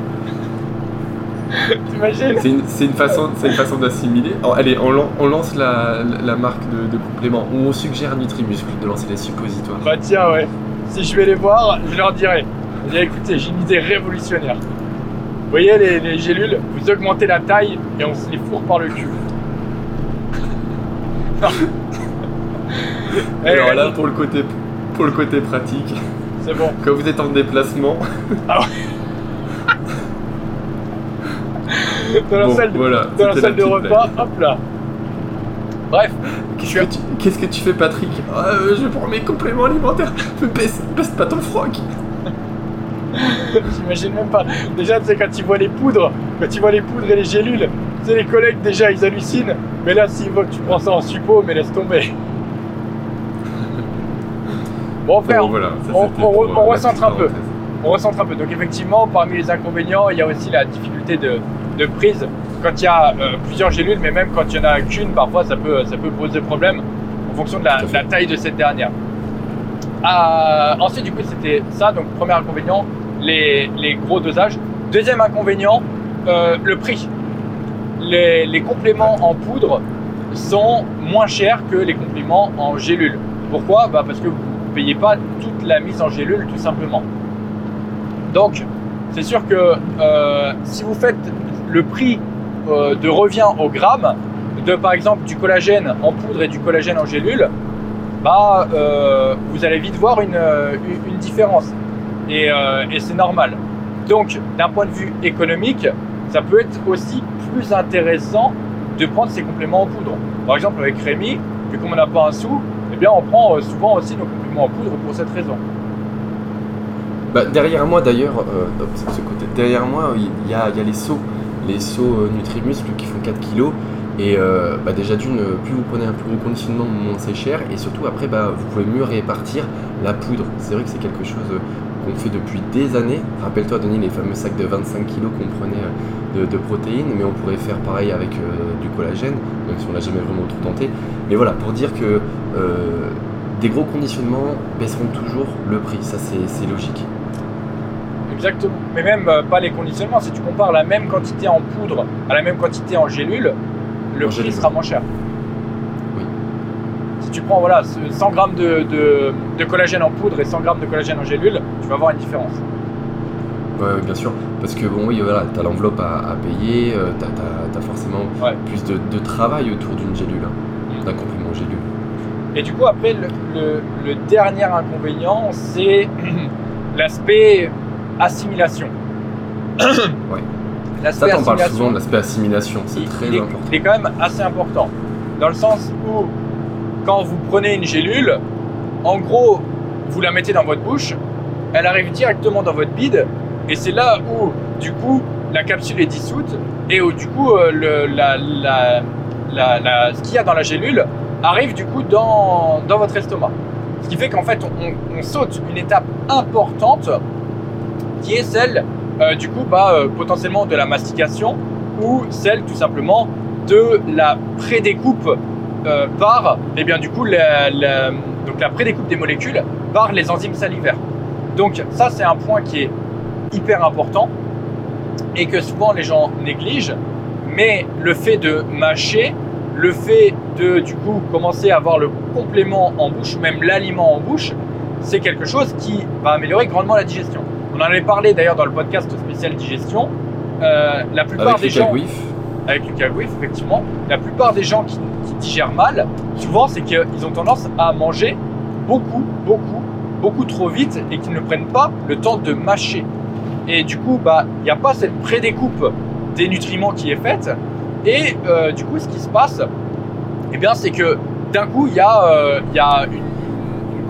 T'imagines
C'est une, façon, c'est une façon d'assimiler. Oh, allez, on, lance la, la, marque de, compléments où on suggère à Nutrimuscle de lancer les suppositoires.
Bah tiens, ouais. Si je vais les voir, je leur dirai. Je écoutez, j'ai une idée révolutionnaire. Vous voyez les, les gélules, vous augmentez la taille et on se les fourre par le cul.
Alors eh, là, pour le côté, pour le côté pratique,
c'est bon.
Quand vous êtes en déplacement.
Ah ouais. dans la salle, de, voilà, dans la salle de repas, hop là. Bref.
Qu'est-ce que, tu fais, Patrick ah, euh, Je prends mes compléments alimentaires. Baisse, baisse pas ton froc.
J'imagine même pas. Déjà, tu sais, quand tu vois les poudres, quand tu vois les poudres et les gélules, tu sais, les collègues, déjà, ils hallucinent. Mais là, s'ils voient que tu prends ça en suppo, mais laisse tomber. Bon, frère, on, euh, recentre un peu. On recentre un peu. Donc, effectivement, parmi les inconvénients, il y a aussi la difficulté de, prise. Quand il y a euh, plusieurs gélules, mais même quand il n'y en a qu'une, parfois ça peut, ça peut poser problème en fonction de la, taille de cette dernière. Euh, ensuite, du coup, c'était ça. Donc, premier inconvénient, les, gros dosages. Deuxième inconvénient, le prix. Les, les, compléments en poudre sont moins chers que les compléments en gélule. Pourquoi? Bah Parce que vous payez pas toute la mise en gélule tout simplement. Donc, c'est sûr que euh, si vous faites le prix euh, de revient au gramme de par exemple du collagène en poudre et du collagène en gélule, bah euh, vous allez vite voir une, une, différence et, et c'est normal. Donc, d'un point de vue économique, ça peut être aussi plus intéressant de prendre ces compléments en poudre. Par exemple, avec Rémi, vu qu'on n'a pas un sou, eh bien, on prend souvent aussi nos en poudre pour cette raison.
Bah, derrière moi d'ailleurs, euh, ce côté, derrière moi, il y a, les seaux, les seaux euh, Nutrimuscle qui font 4 kg. Et euh, bah, déjà d'une, plus vous prenez un plus gros conditionnement, moins c'est cher. Et surtout après, bah, vous pouvez mieux répartir la poudre. C'est vrai que c'est quelque chose qu'on fait depuis des années. Rappelle-toi, Denis, les fameux sacs de 25 kg qu'on prenait de, protéines, mais on pourrait faire pareil avec du collagène, même si on l'a jamais vraiment trop tenté. Mais voilà, pour dire que des gros conditionnements baisseront toujours le prix, ça c'est logique.
Exactement. Mais même euh, pas les conditionnements, si tu compares la même quantité en poudre à la même quantité en gélule, le prix sera moins cher.
Oui.
Si tu prends voilà, 100 grammes de, collagène en poudre et 100 grammes de collagène en gélule, tu vas voir une différence.
Oui, bien sûr. Parce que bon, oui, voilà, tu as l'enveloppe à, payer, euh, tu as, forcément plus de, travail autour d'une gélule, hein, mm. d'un complément gélule.
Et du coup, après, le, dernier inconvénient, c'est l'aspect assimilation.
ouais. Ça, t'en parles souvent de l'aspect assimilation, c'est très important.
il est quand même assez important. Dans le sens où, quand vous prenez une gélule, en gros, vous la mettez dans votre bouche, elle arrive directement dans votre bide, et c'est là où, du coup, la capsule est dissoute, et où, du coup, euh, le, la, la, ce qu'il y a dans la gélule arrive du coup dans, dans votre estomac. Ce qui fait qu'en fait, on, saute une étape importante qui est celle euh, du coup bah, euh, potentiellement de la mastication ou celle tout simplement de la prédécoupe euh, par eh bien, du coup, la, donc la prédécoupe des molécules par les enzymes salivaires. Donc ça, c'est un point qui est hyper important et que souvent les gens négligent. Mais le fait de mâcher, le fait de du coup commencer à avoir le complément en bouche, même l'aliment en bouche, c'est quelque chose qui va améliorer grandement la digestion. On en avait parlé d'ailleurs dans le podcast spécial digestion. Euh, la plupart des gens, avec Lucas Guif, effectivement, la plupart des gens qui, digèrent mal, souvent c'est qu'ils ont tendance à manger beaucoup, beaucoup, beaucoup trop vite et qu'ils ne prennent pas le temps de mâcher. Et du coup, bah, il n'y a pas cette prédécoupe des nutriments qui est faite. Et euh, du coup, ce qui se passe, eh bien, c'est que d'un coup, il y a, euh, une,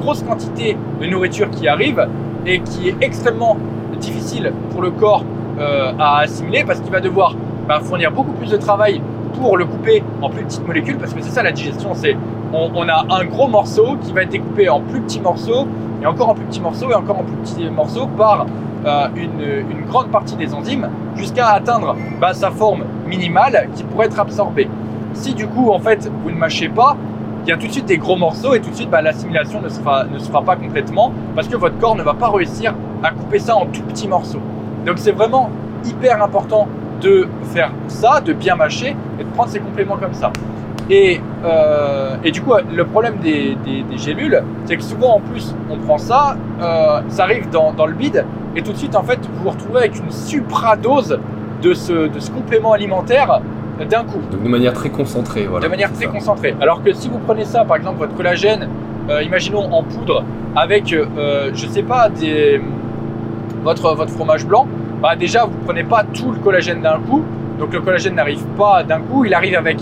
grosse quantité de nourriture qui arrive et qui est extrêmement difficile pour le corps euh, à assimiler parce qu'il va devoir bah, fournir beaucoup plus de travail pour le couper en plus petites molécules, parce que c'est ça la digestion, c'est on, a un gros morceau qui va être découpé en plus petits morceaux, et encore en plus petits morceaux, et encore en plus petits morceaux par euh, une, une, grande partie des enzymes, jusqu'à atteindre bah, sa forme minimale qui pourrait être absorbée. Si du coup, en fait, vous ne mâchez pas, il y a tout de suite des gros morceaux et tout de suite, bah, l'assimilation ne se, fera, ne se pas complètement parce que votre corps ne va pas réussir à couper ça en tout petits morceaux. Donc c'est vraiment hyper important de faire ça, de bien mâcher et de prendre ces compléments comme ça. Et, euh, et du coup, le problème des, des, des gélules, c'est que souvent en plus, on prend ça, euh, ça arrive dans, dans, le bide, et tout de suite, en fait, vous vous retrouvez avec une supradose de ce, de ce complément alimentaire d'un coup.
Donc de manière très concentrée, voilà.
De manière très ça. concentrée. Alors que si vous prenez ça, par exemple, votre collagène, euh, imaginons en poudre, avec, euh, je sais pas, des, votre, votre fromage blanc, bah déjà, vous prenez pas tout le collagène d'un coup. Donc le collagène n'arrive pas d'un coup, il arrive avec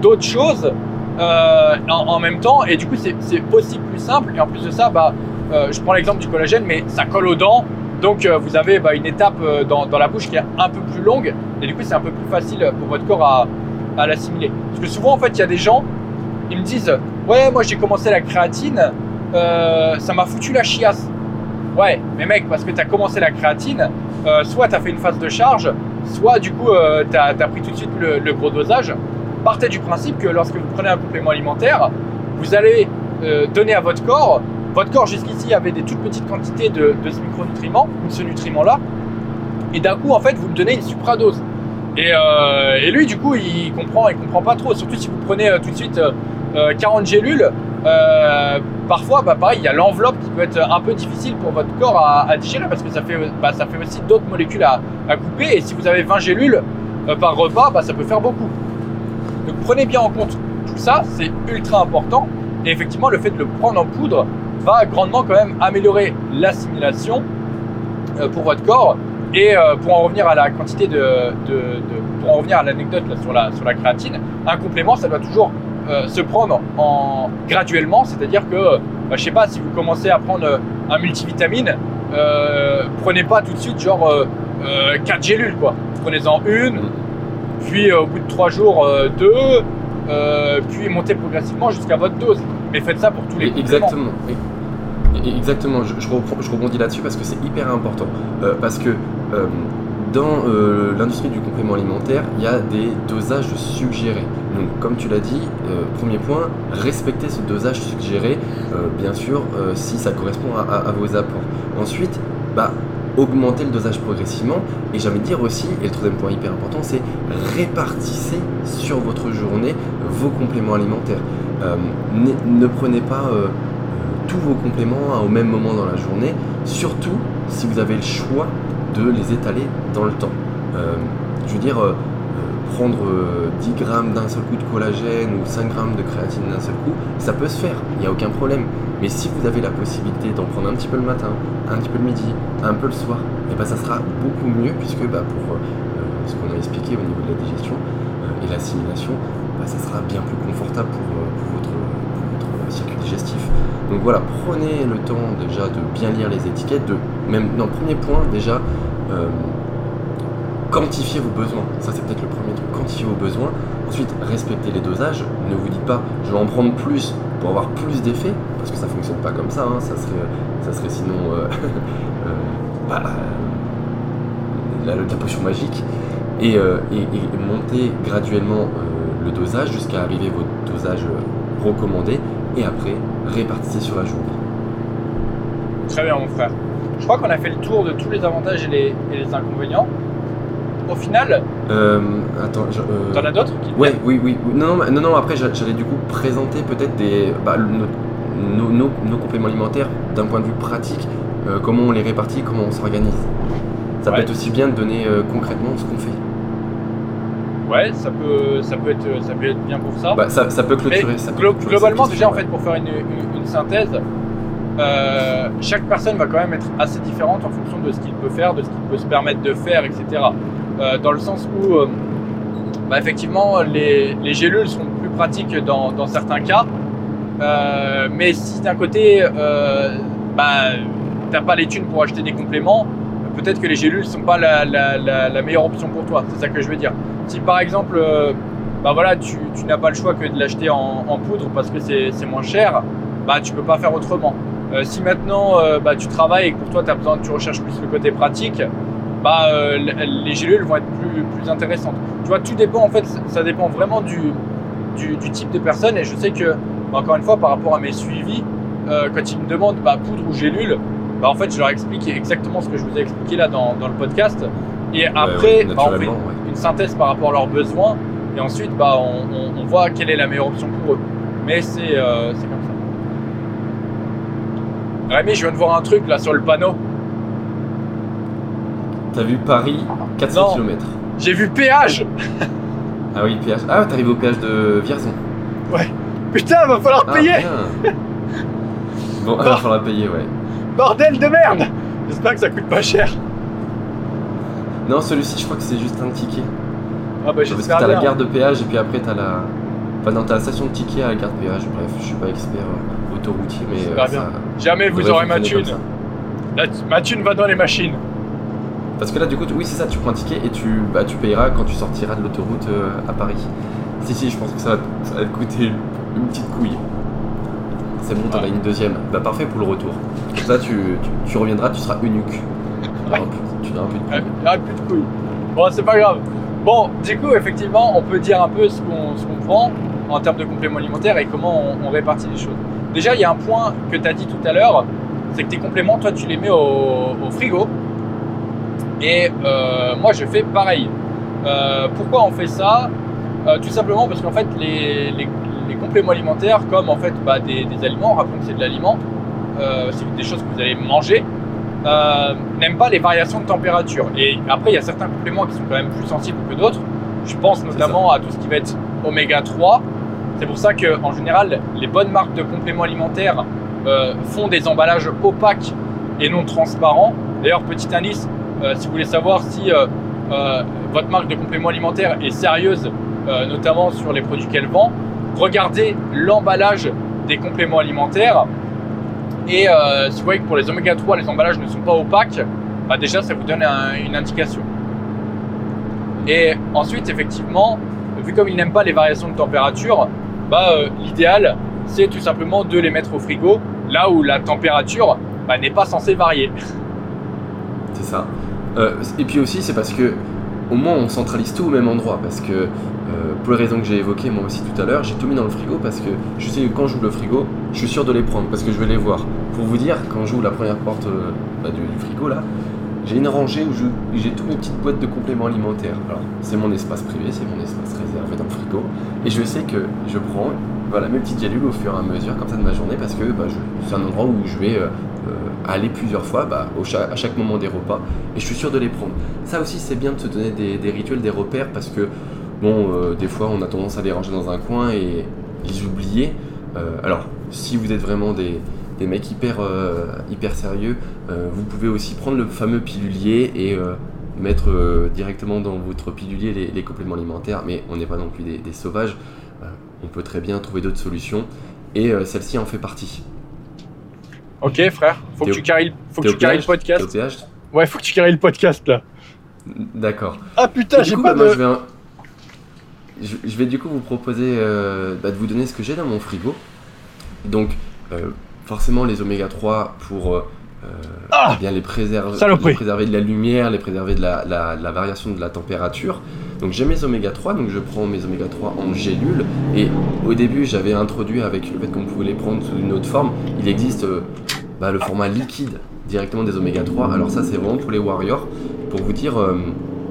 d'autres choses euh, en, en, même temps. Et du coup, c'est aussi plus simple. Et en plus de ça, bah, euh, je prends l'exemple du collagène, mais ça colle aux dents. Donc euh, vous avez bah, une étape euh, dans, la bouche qui est un peu plus longue. Et du coup, c'est un peu plus facile pour votre corps à, l'assimiler. Parce que souvent, en fait, il y a des gens, ils me disent Ouais, moi j'ai commencé la créatine, euh, ça m'a foutu la chiasse. Ouais, mais mec, parce que tu as commencé la créatine, soit tu as fait une phase de charge, soit du coup tu as, pris tout de suite le, gros dosage partez du principe que lorsque vous prenez un complément alimentaire, vous allez donner à votre corps, votre corps jusqu'ici avait des toutes petites quantités de, ce micronutriment, ce nutriment-là, et d'un coup, en fait, vous me donnez une supradose. Et, euh, et, lui, du coup, il comprend, il comprend pas trop, surtout si vous prenez euh, tout de suite 40 gélules. parfois, bah, pareil, il y a l'enveloppe qui peut être un peu difficile pour votre corps à, à digérer parce que ça fait, bah, ça fait aussi d'autres molécules à, à, couper. Et si vous avez 20 gélules par repas, bah, ça peut faire beaucoup. Donc prenez bien en compte tout ça, c'est ultra important. Et effectivement, le fait de le prendre en poudre va grandement quand même améliorer l'assimilation euh, pour votre corps. Et euh, pour en revenir à la quantité de, pour en revenir à l'anecdote sur la, sur la créatine, un complément, ça doit toujours euh, se prendre en graduellement, c'est-à-dire que, bah, je sais pas, si vous commencez à prendre un multivitamine, prenez pas tout de suite genre 4 gélules, quoi. Prenez-en une, puis euh, au bout de trois jours, euh, deux, euh, puis monter progressivement jusqu'à votre dose. Mais faites ça pour tous les
Exactement. Exactement, je, rebondis là-dessus parce que c'est hyper important. Euh, parce que euh, dans l'industrie du complément alimentaire, il y a des dosages suggérés. Donc, comme tu l'as dit, premier point, respecter ce dosage suggéré, bien sûr, si ça correspond à, vos apports. Ensuite, bah, augmenter le dosage progressivement. Et j'ai envie de dire aussi, et le troisième point hyper important, c'est répartissez sur votre journée vos compléments alimentaires. Euh, ne, ne, prenez pas euh, tous vos compléments au même moment dans la journée, surtout si vous avez le choix de les étaler dans le temps. Euh, je veux dire, prendre 10 grammes d'un seul coup de collagène ou 5 grammes de créatine d'un seul coup, ça peut se faire, il n'y a aucun problème. Mais si vous avez la possibilité d'en prendre un petit peu le matin, un petit peu le midi, un peu le soir, eh ben ça sera beaucoup mieux puisque bah, pour euh, ce qu'on a expliqué au niveau de la digestion euh, et l'assimilation, bah, ça sera bien plus confortable pour, euh, votre, circuit digestif. Donc voilà, prenez le temps déjà de bien lire les étiquettes, de même, non, premier point déjà, euh, quantifiez vos besoins. Ça, c'est peut-être le premier truc. Quantifiez vos besoins. Ensuite, respectez les dosages. Ne vous dites pas, je vais en prendre plus avoir plus d'effets, parce que ça fonctionne pas comme ça. Hein. Ça, serait, ça serait sinon euh, euh, bah, la, la, potion magique. Et, euh, montez graduellement le dosage jusqu'à arriver votre dosage recommandé. Et après, répartissez sur la journée.
Très bien, mon frère. Je crois qu'on a fait le tour de tous les avantages et les inconvénients au final
euh, Attends, je, euh...
t'en as d'autres
Ouais, oui, oui, oui. Non, non, non, non après j'allais du coup présenter peut-être des bah, nos, nos, nos, compléments alimentaires d'un point de vue pratique, euh, comment on les répartit, comment on s'organise. Ça ouais. peut être aussi bien de donner concrètement ce qu'on fait.
Ouais, ça peut, ça peut être, ça peut être bien pour ça.
Bah, ça, ça peut clôturer. Ça
glo globalement, déjà, en fait, pour faire une, une, une synthèse, chaque personne va quand même être assez différente en fonction de ce qu'il peut faire, de ce qu'il peut se permettre de faire, etc. Euh, dans le sens où, euh, bah, effectivement, les, les, gélules sont plus pratiques dans, certains cas. Euh, mais si d'un côté, bah, t'as pas les thunes pour acheter des compléments, peut-être que les gélules sont pas la, meilleure option pour toi. C'est ça que je veux dire. Si par exemple, bah voilà, tu, n'as pas le choix que de l'acheter en, poudre parce que c'est moins cher, bah tu peux pas faire autrement. Si maintenant bah, tu travailles et que pour toi tu as besoin, tu recherches plus le côté pratique, bah euh, les gélules vont être plus, plus intéressantes. Tu vois, tout dépend en fait, ça dépend vraiment du, du, du type de personne. Et je sais que, bah, encore une fois, par rapport à mes suivis, euh, quand ils me demandent bah, poudre ou gélule, bah, en fait, je leur explique exactement ce que je vous ai expliqué là dans, dans le podcast. Et après,
ouais,
bah, on fait une synthèse par rapport à leurs besoins. Et ensuite, bah, on, on- on voit quelle est la meilleure option pour eux. Mais c'est euh, c'est comme ça. Rémi, je viens de voir un truc là sur le panneau.
T'as vu Paris, 400
Non.
km.
J'ai vu péage
Ah oui, péage. Ah, t'arrives au péage de Vierzon.
Putain, va falloir
Ah,
payer
bien. Bon, il va falloir payer, ouais.
Bordel de merde J'espère que ça coûte pas cher.
Non, celui-ci, je crois que c'est juste un ticket.
Ah bah
Parce que
j'espère
t'as la gare de péage et puis après t'as la. Enfin, non, t'as la station de ticket à la gare de péage. Bref, je suis pas expert euh, autoroutier, mais.
J'espère
euh, ça
Jamais vous aurez ma thune. La- ma thune va dans les machines.
Parce que là, du coup, tu- oui, c'est ça, tu prends un ticket et tu, bah, tu payeras quand tu sortiras de l'autoroute euh, à Paris. Si, si, je pense que ça va, ça va te coûter une petite couille. C'est bon, t'en as une deuxième. Bah, parfait pour le retour. Comme ça, tu, tu, tu reviendras, tu seras eunuque. Tu n'auras plus, tu n'auras plus de couilles.
Plus de couilles. Bon, c'est pas grave. Bon, du coup, effectivement, on peut dire un peu ce qu'on prend en termes de compléments alimentaires et comment on, on répartit les choses. Déjà, il y a un point que tu as dit tout à l'heure, c'est que tes compléments, toi, tu les mets au, au frigo. Et euh, moi, je fais pareil. Euh, pourquoi on fait ça? Euh, Tout simplement parce qu'en fait, les, les- les compléments alimentaires, comme en fait bah, des, des aliments, rappelons que c'est de l'aliment, c'est des choses que vous allez manger, n'aiment pas les variations de température. Et après, il y a certains compléments qui sont quand même plus sensibles que d'autres. Je pense notamment à tout ce qui va être oméga 3. C'est pour ça que, en général, les bonnes marques de compléments alimentaires font des emballages opaques et non transparents. D'ailleurs, petit indice, si vous voulez savoir si euh, euh, votre marque de compléments alimentaires est sérieuse, euh, notamment sur les produits qu'elle vend, regardez l'emballage des compléments alimentaires. Et euh, si vous voyez que pour les oméga 3, les emballages ne sont pas opaques, bah déjà ça vous donne un- une indication. Et ensuite, effectivement, vu comme ils n'aiment pas les variations de température, bah, euh, l'idéal c'est tout simplement de les mettre au frigo, là où la température bah, n'est pas censée varier.
C'est ça. Euh, et puis aussi, c'est parce que au moins on centralise tout au même endroit. Parce que euh, pour les raisons que j'ai évoquées moi aussi tout à l'heure, j'ai tout mis dans le frigo parce que je sais que quand j'ouvre le frigo, je suis sûr de les prendre parce que je vais les voir. Pour vous dire, quand j'ouvre la première porte euh, bah, du, frigo là, j'ai une rangée où j'ai toutes mes petites boîtes de compléments alimentaires. Alors, c'est mon espace privé, c'est mon espace réservé dans le frigo. Et je sais que je prends voilà, mes petites gélules au fur et à mesure comme ça de ma journée parce que bah, c'est un endroit où je vais aller plusieurs fois bah, au à chaque moment des repas et je suis sûr de les prendre. Ça aussi, c'est bien de se donner des, rituels, des repères parce que, bon, euh, des fois, on a tendance à les ranger dans un coin et les oublier. Euh, alors, si vous êtes vraiment des, des mecs hyper, euh, hyper sérieux, vous pouvez aussi prendre le fameux pilulier et mettre directement dans votre pilulier les, compléments alimentaires, mais on n'est pas non plus des, sauvages. On peut très bien trouver d'autres solutions et celle-ci en fait partie.
Ok frère, faut que tu carries, faut que
T'es
tu
au
carries le podcast. Ouais, faut que tu carries le podcast là.
D'accord.
Ah putain, j'ai pas
bah,
de...
je vais, je, je vais du coup vous proposer euh, bah, de vous donner ce que j'ai dans mon frigo. Donc, euh, forcément, les oméga 3 pour euh,
Ah
eh bien, les, préserver,
Saloperie.
les préserver de la lumière, les préserver de la, la- la variation de la température. Donc, j'ai mes oméga 3, donc je prends mes oméga 3 en gélule. Et au début, j'avais introduit avec le fait qu'on pouvait les prendre sous une autre forme. Il existe euh, bah, le format liquide directement des oméga 3. Alors, ça, c'est vraiment pour les warriors. Pour vous dire. euh,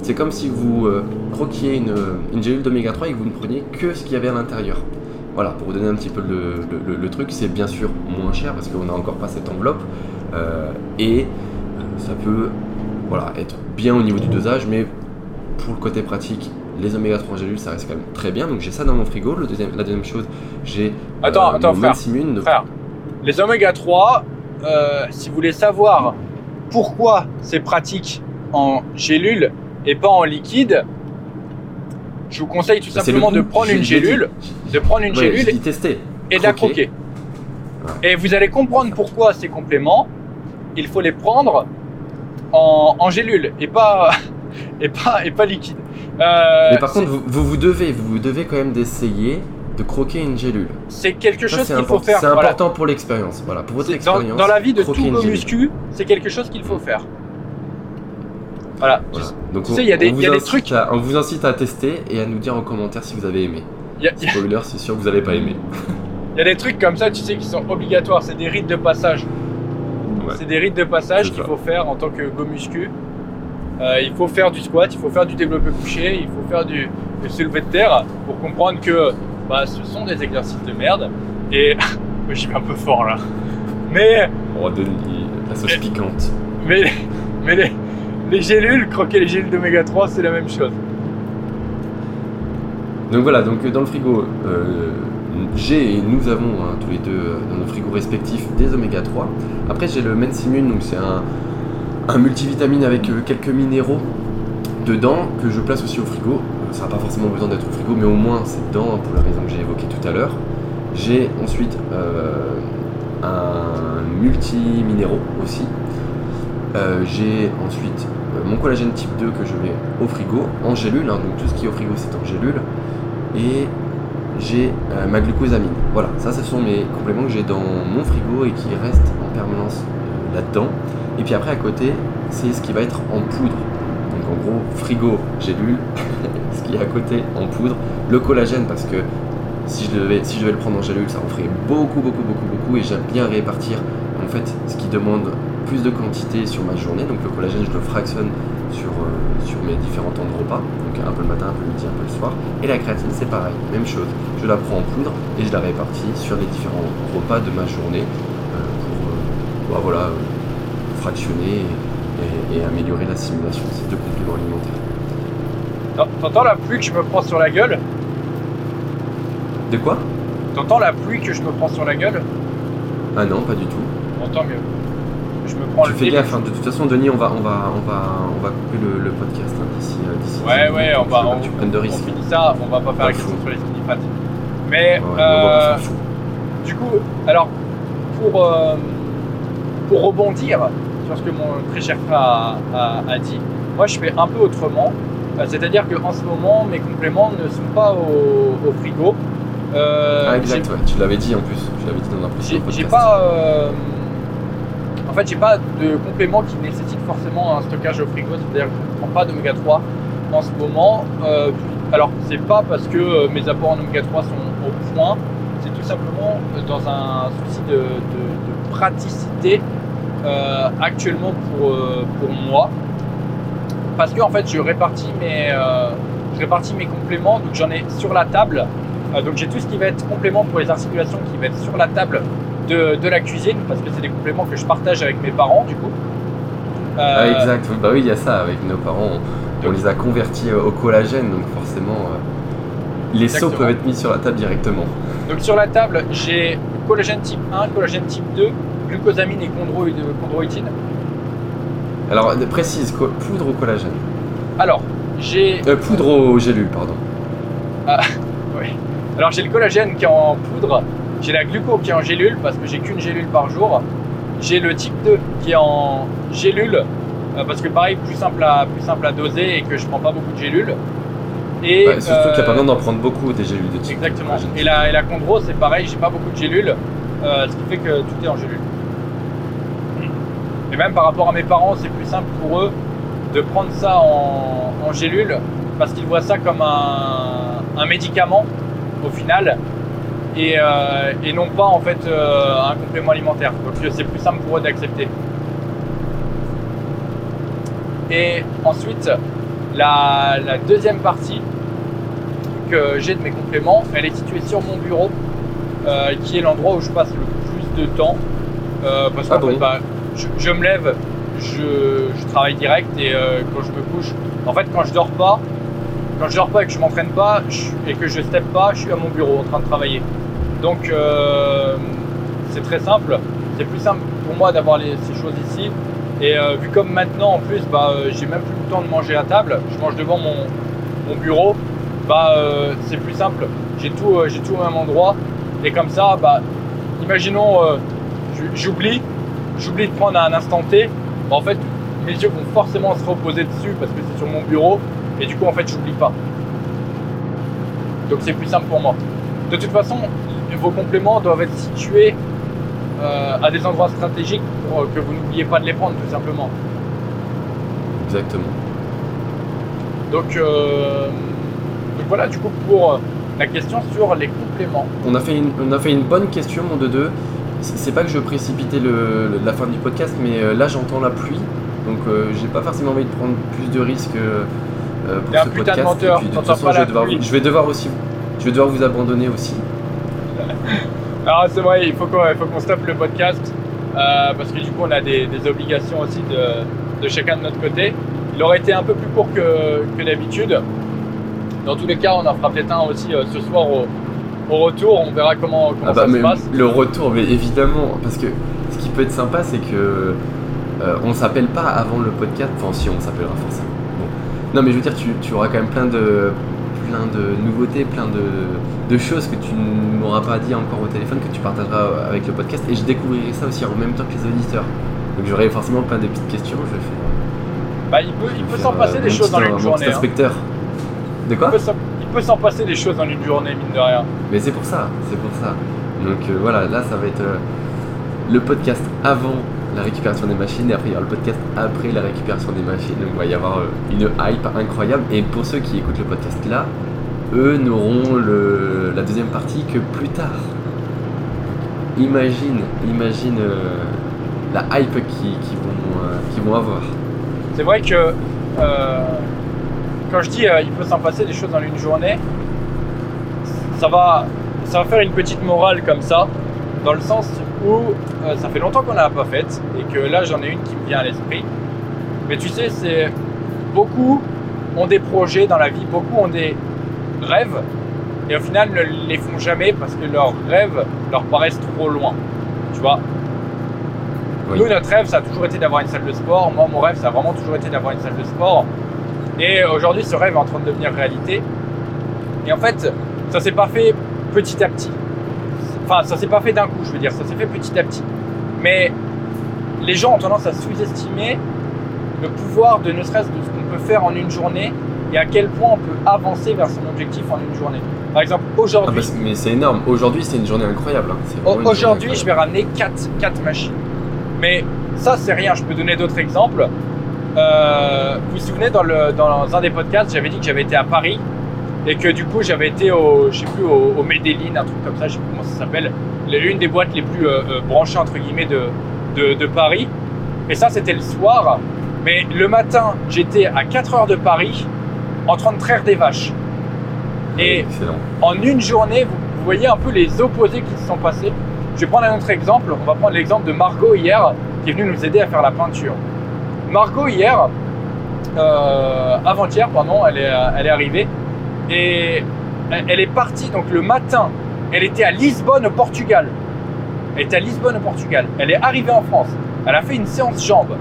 c'est comme si vous euh, croquiez une, gélule d'oméga 3 et que vous ne preniez que ce qu'il y avait à l'intérieur. Voilà, pour vous donner un petit peu le, le- truc, c'est bien sûr moins cher parce qu'on n'a encore pas cette enveloppe. et ça peut voilà, être bien au niveau du dosage, mais pour le côté pratique, les oméga 3 en gélule, ça reste quand même très bien. Donc j'ai ça dans mon frigo. Le deuxième, la deuxième chose, j'ai
Attends,
euh,
attends, frère. Frère, les oméga 3, euh, si vous voulez savoir pourquoi c'est pratique en gélule et pas en liquide, je vous conseille tout
bah,
simplement
le
de prendre une gélule, de prendre une
Ouais,
gélule
tester.
et de la
croquer.
croquer. Et vous allez comprendre pourquoi ces compléments, il faut les prendre en, en gélule et pas, et pas, et pas liquide. Euh,
Mais par contre, vous, vous vous devez, vous vous devez quand même d'essayer de croquer une gélule.
c'est quelque
Ça,
chose qu'il faut faire.
C'est
voilà.
important pour l'expérience. Voilà, pour votre
Dans,
expérience.
dans la vie de go
gélule.
muscu, c'est quelque chose qu'il faut faire. Voilà.
Voilà. Donc
Tu
on,
sais, il y a des-
on
il
vous
y a des
incite
trucs-
à- on vous incite à tester et à nous dire en commentaire si vous avez aimé.
Y, a- il y a-
Spoiler, c'est sûr que vous n'allez pas aimer.
il y a des trucs comme ça, tu sais, qui sont obligatoires. C'est des rites de passage.
Ouais.
C'est des rites de passage qu'il faut faire en tant que go muscu. Euh, il faut faire du squat, il faut faire du développé couché, il faut faire du, du soulevé de terre pour comprendre que bah, ce sont des exercices de merde. Et j'y vais un peu fort là. Mais
On va donner la sauce
Mais-
piquante.
Mais, mais les, les gélules, croquer les gélules d'oméga 3, c'est la même chose.
Donc voilà, donc euh, dans le frigo, euh, j'ai et nous avons hein, tous les deux dans nos frigos respectifs des oméga 3. Après j'ai le Mensimune, donc c'est un, un multivitamine avec euh, quelques minéraux dedans que je place aussi au frigo. Euh, Ça n'a pas forcément besoin d'être au frigo, mais au moins c'est dedans hein, pour la raison que j'ai évoquée tout à l'heure. J'ai ensuite euh, un multi-minéraux aussi. J'ai ensuite mon collagène type 2 que je mets au frigo en gélule, hein, donc tout ce qui est au frigo c'est en gélule. Et j'ai ma glucosamine. Voilà, ça ce sont mes compléments que j'ai dans mon frigo et qui restent en permanence là-dedans. Et puis après à côté, c'est ce qui va être en poudre. Donc en gros, frigo, gélule, ce qui est à côté en poudre, le collagène parce que si je devais, si je devais le prendre en gélule, ça en ferait beaucoup, beaucoup, beaucoup, beaucoup et j'aime bien répartir en fait ce qui demande plus de quantité sur ma journée. Donc le collagène, je le fractionne sur, euh, sur mes différents temps de repas, donc un peu le matin, un peu le midi, un peu le soir. Et la créatine, c'est pareil, même chose. Je la prends en poudre et je la répartis sur les différents repas de ma journée bah, voilà, fractionner et, et- améliorer l'assimilation de ces deux compléments alimentaires.
T'en- T'entends la pluie que je me prends sur la gueule?
De quoi?
T'entends la pluie que je me prends sur la gueule?
Ah non, pas du tout.
Bon, tant mieux. Je me prends
tu
le
fais gaffe, hein. de toute façon, Denis, on va, on va, on va, on va couper le, le podcast hein, d'ici. euh,
Ouais, ouais, on va- on-
tu prennes de
On
risques.
finit ça, on va pas faire la question sur les skinny. Mais
Ouais, on
euh, du coup, alors pour, euh, pour rebondir sur ce que mon très cher frère a, a- a dit, moi je fais un peu autrement. Euh, C'est-à-dire qu'en ce moment, mes compléments ne sont pas au, au frigo. Euh,
ah, exact, ouais. tu l'avais dit en plus. Tu l'avais dit dans un précédent podcast.
j'ai pas. euh, en fait, j'ai pas de complément qui nécessite forcément un stockage au frigo, c'est-à-dire que je ne prends pas d'oméga 3 en ce moment. Euh, alors, c'est pas parce que euh, mes apports en oméga 3 sont au point, c'est tout simplement dans un souci de, de- de praticité euh, actuellement pour, euh, pour moi. Parce que en fait, je répartis mes, euh, je répartis mes compléments, donc j'en ai sur la table. Donc j'ai tout ce qui va être complément pour les articulations qui va être sur la table de, de la cuisine, parce que c'est des compléments que je partage avec mes parents du coup.
Ah, exact, bah oui, il y a ça avec nos parents. On, les a convertis au collagène, donc forcément, les
Exactement.
peuvent être mis sur la table directement.
Donc sur la table, j'ai collagène type 1, collagène type 2, glucosamine et chondroï- chondroïtine.
Alors, précise, poudre au collagène.
Alors, j'ai
Euh, poudre au gélule, pardon.
alors j'ai le collagène qui est en poudre, j'ai la gluco qui est en gélule parce que j'ai qu'une gélule par jour. J'ai le type 2 qui est en gélule euh, parce que pareil plus simple à plus simple à doser et que je prends pas beaucoup de gélules. Et
surtout qu'il n'y a pas
euh,
besoin d'en prendre beaucoup des gélules de type
Exactement. Et la, et la c'est pareil, j'ai pas beaucoup de gélules, euh, ce qui fait que tout est en gélule. Et même par rapport à mes parents, c'est plus simple pour eux de prendre ça en, en gélule parce qu'ils voient ça comme un, un médicament au final et, euh, et non pas en fait euh, un complément alimentaire. Donc c'est plus simple pour eux d'accepter. Et ensuite, la, la deuxième partie que j'ai de mes compléments, elle est située sur mon bureau, euh, qui est l'endroit où je passe le plus de temps. Parce qu'en
Ah bon?
fait, bah, je, me lève, je, travaille direct et euh, quand je me couche, en fait, quand je dors pas, quand je dors pas et que je m'entraîne pas et que je step pas, je suis à mon bureau en train de travailler. Donc, euh, c'est très simple. C'est plus simple pour moi d'avoir ces choses ici. Et euh, vu comme maintenant, en plus, bah, j'ai même plus le temps de manger à table, je mange devant mon, mon bureau, bah, c'est plus simple. J'ai tout, tout au même endroit. Et comme ça, bah, imaginons, j'oublie, j'oublie de prendre à un instant T. Bah, en fait, mes yeux vont forcément se reposer dessus parce que c'est sur mon bureau et du coup en fait j'oublie pas. Donc c'est plus simple pour moi. De toute façon, vos compléments doivent être situés euh, à des endroits stratégiques pour que vous n'oubliez pas de les prendre tout simplement.
Exactement.
Donc, euh, donc voilà, du coup pour la question sur les compléments.
On a fait une, on a fait une bonne question, mon de deux. C'est pas que je veux précipiter le, la fin du podcast, mais euh, là j'entends la pluie, donc euh, j'ai pas forcément envie de prendre plus de risques euh, pour
T'es un
ce podcast.
de menteur,
Et puis, de toute façon, je vais, devoir,
pluie.
je vais devoir aussi, je vais devoir vous abandonner aussi.
Alors c'est vrai, il faut qu'on il faut qu'on stoppe le podcast euh, parce que du coup on a des, des obligations aussi de, de chacun de notre côté. Il aurait été un peu plus court que, que d'habitude. Dans tous les cas, on en fera peut-être un aussi euh, ce soir au, au retour. On verra comment, comment
Ah bah,
ça se passe.
le retour, mais évidemment, parce que ce qui peut être sympa, c'est que euh, on s'appelle pas avant le podcast. Enfin, si on s'appellera forcément. Bon. Non, mais je veux dire, tu, tu auras quand même plein de plein de nouveautés, plein de, de choses que tu ne m'auras pas dit encore au téléphone, que tu partageras avec le podcast, et je découvrirai ça aussi en même temps que les auditeurs. Donc j'aurai forcément plein de petites questions. Je vais faire.
Bah, il peut, il peut
faire,
s'en passer
euh,
des choses dans une journée. hein.
inspecteur. De quoi?
Il peut peut s'en passer des choses dans une journée, mine de rien.
Mais c'est pour ça, c'est pour ça. Donc euh, voilà, là ça va être euh, le podcast avant la récupération des machines et après il y aura le podcast après la récupération des machines. Donc il va y avoir euh, une hype incroyable. Et pour ceux qui écoutent le podcast là, eux n'auront le- la deuxième partie que plus tard. Imagine, imagine la hype qu'ils qui vont, qu'ils vont avoir.
C'est vrai que quand je dis euh, il peut s'en passer des choses dans une journée, ça va, ça va faire une petite morale comme ça, dans le sens où euh, ça fait longtemps qu'on n'a pas faite et que là j'en ai une qui me vient à l'esprit. Mais tu sais, c'est beaucoup ont des projets dans la vie, beaucoup ont des rêves et au final ne les font jamais parce que leurs rêves leur paraissent trop loin. Tu vois,
Oui.
nous, notre rêve, ça a toujours été d'avoir une salle de sport. Moi, mon rêve, ça a vraiment toujours été d'avoir une salle de sport. Et aujourd'hui, ce rêve est en train de devenir réalité. Et en fait, ça s'est pas fait petit à petit. Enfin, ça s'est pas fait d'un coup, je veux dire. Ça s'est fait petit à petit. Mais les gens ont tendance à sous-estimer le pouvoir de ne serait-ce de ce qu'on peut faire en une journée et à quel point on peut avancer vers son objectif en une journée. Par exemple,
Ah
aujourd'hui,
bah, mais c'est énorme. Aujourd'hui c'est une journée incroyable. hein.
Aujourd'hui, je vais ramener 4, 4 machines. Mais ça, c'est rien. Je peux donner d'autres exemples. Euh, vous vous souvenez, dans, le, dans un des podcasts, j'avais dit que j'avais été à Paris et que du coup, j'avais été au, je sais plus, au, au Medellin, un truc comme ça, je sais plus comment ça s'appelle, les- une des boîtes les plus euh, euh, branchées, entre guillemets, de, de, de Paris. Et ça, c'était le soir. Mais le matin, j'étais à 4 heures de Paris en train de traire des vaches. Et
Excellent.
en une journée, vous, vous voyez un peu les opposés qui se sont passés. Je vais prendre un autre exemple. On va prendre l'exemple de Margot hier, qui est venue nous aider à faire la peinture. Margot hier, euh, avant-hier, pardon, elle est, euh, elle est arrivée et elle, est partie donc le matin. Elle était à Lisbonne au Portugal. Elle était à Lisbonne au Portugal. Elle est arrivée en France. Elle a fait une séance jambes.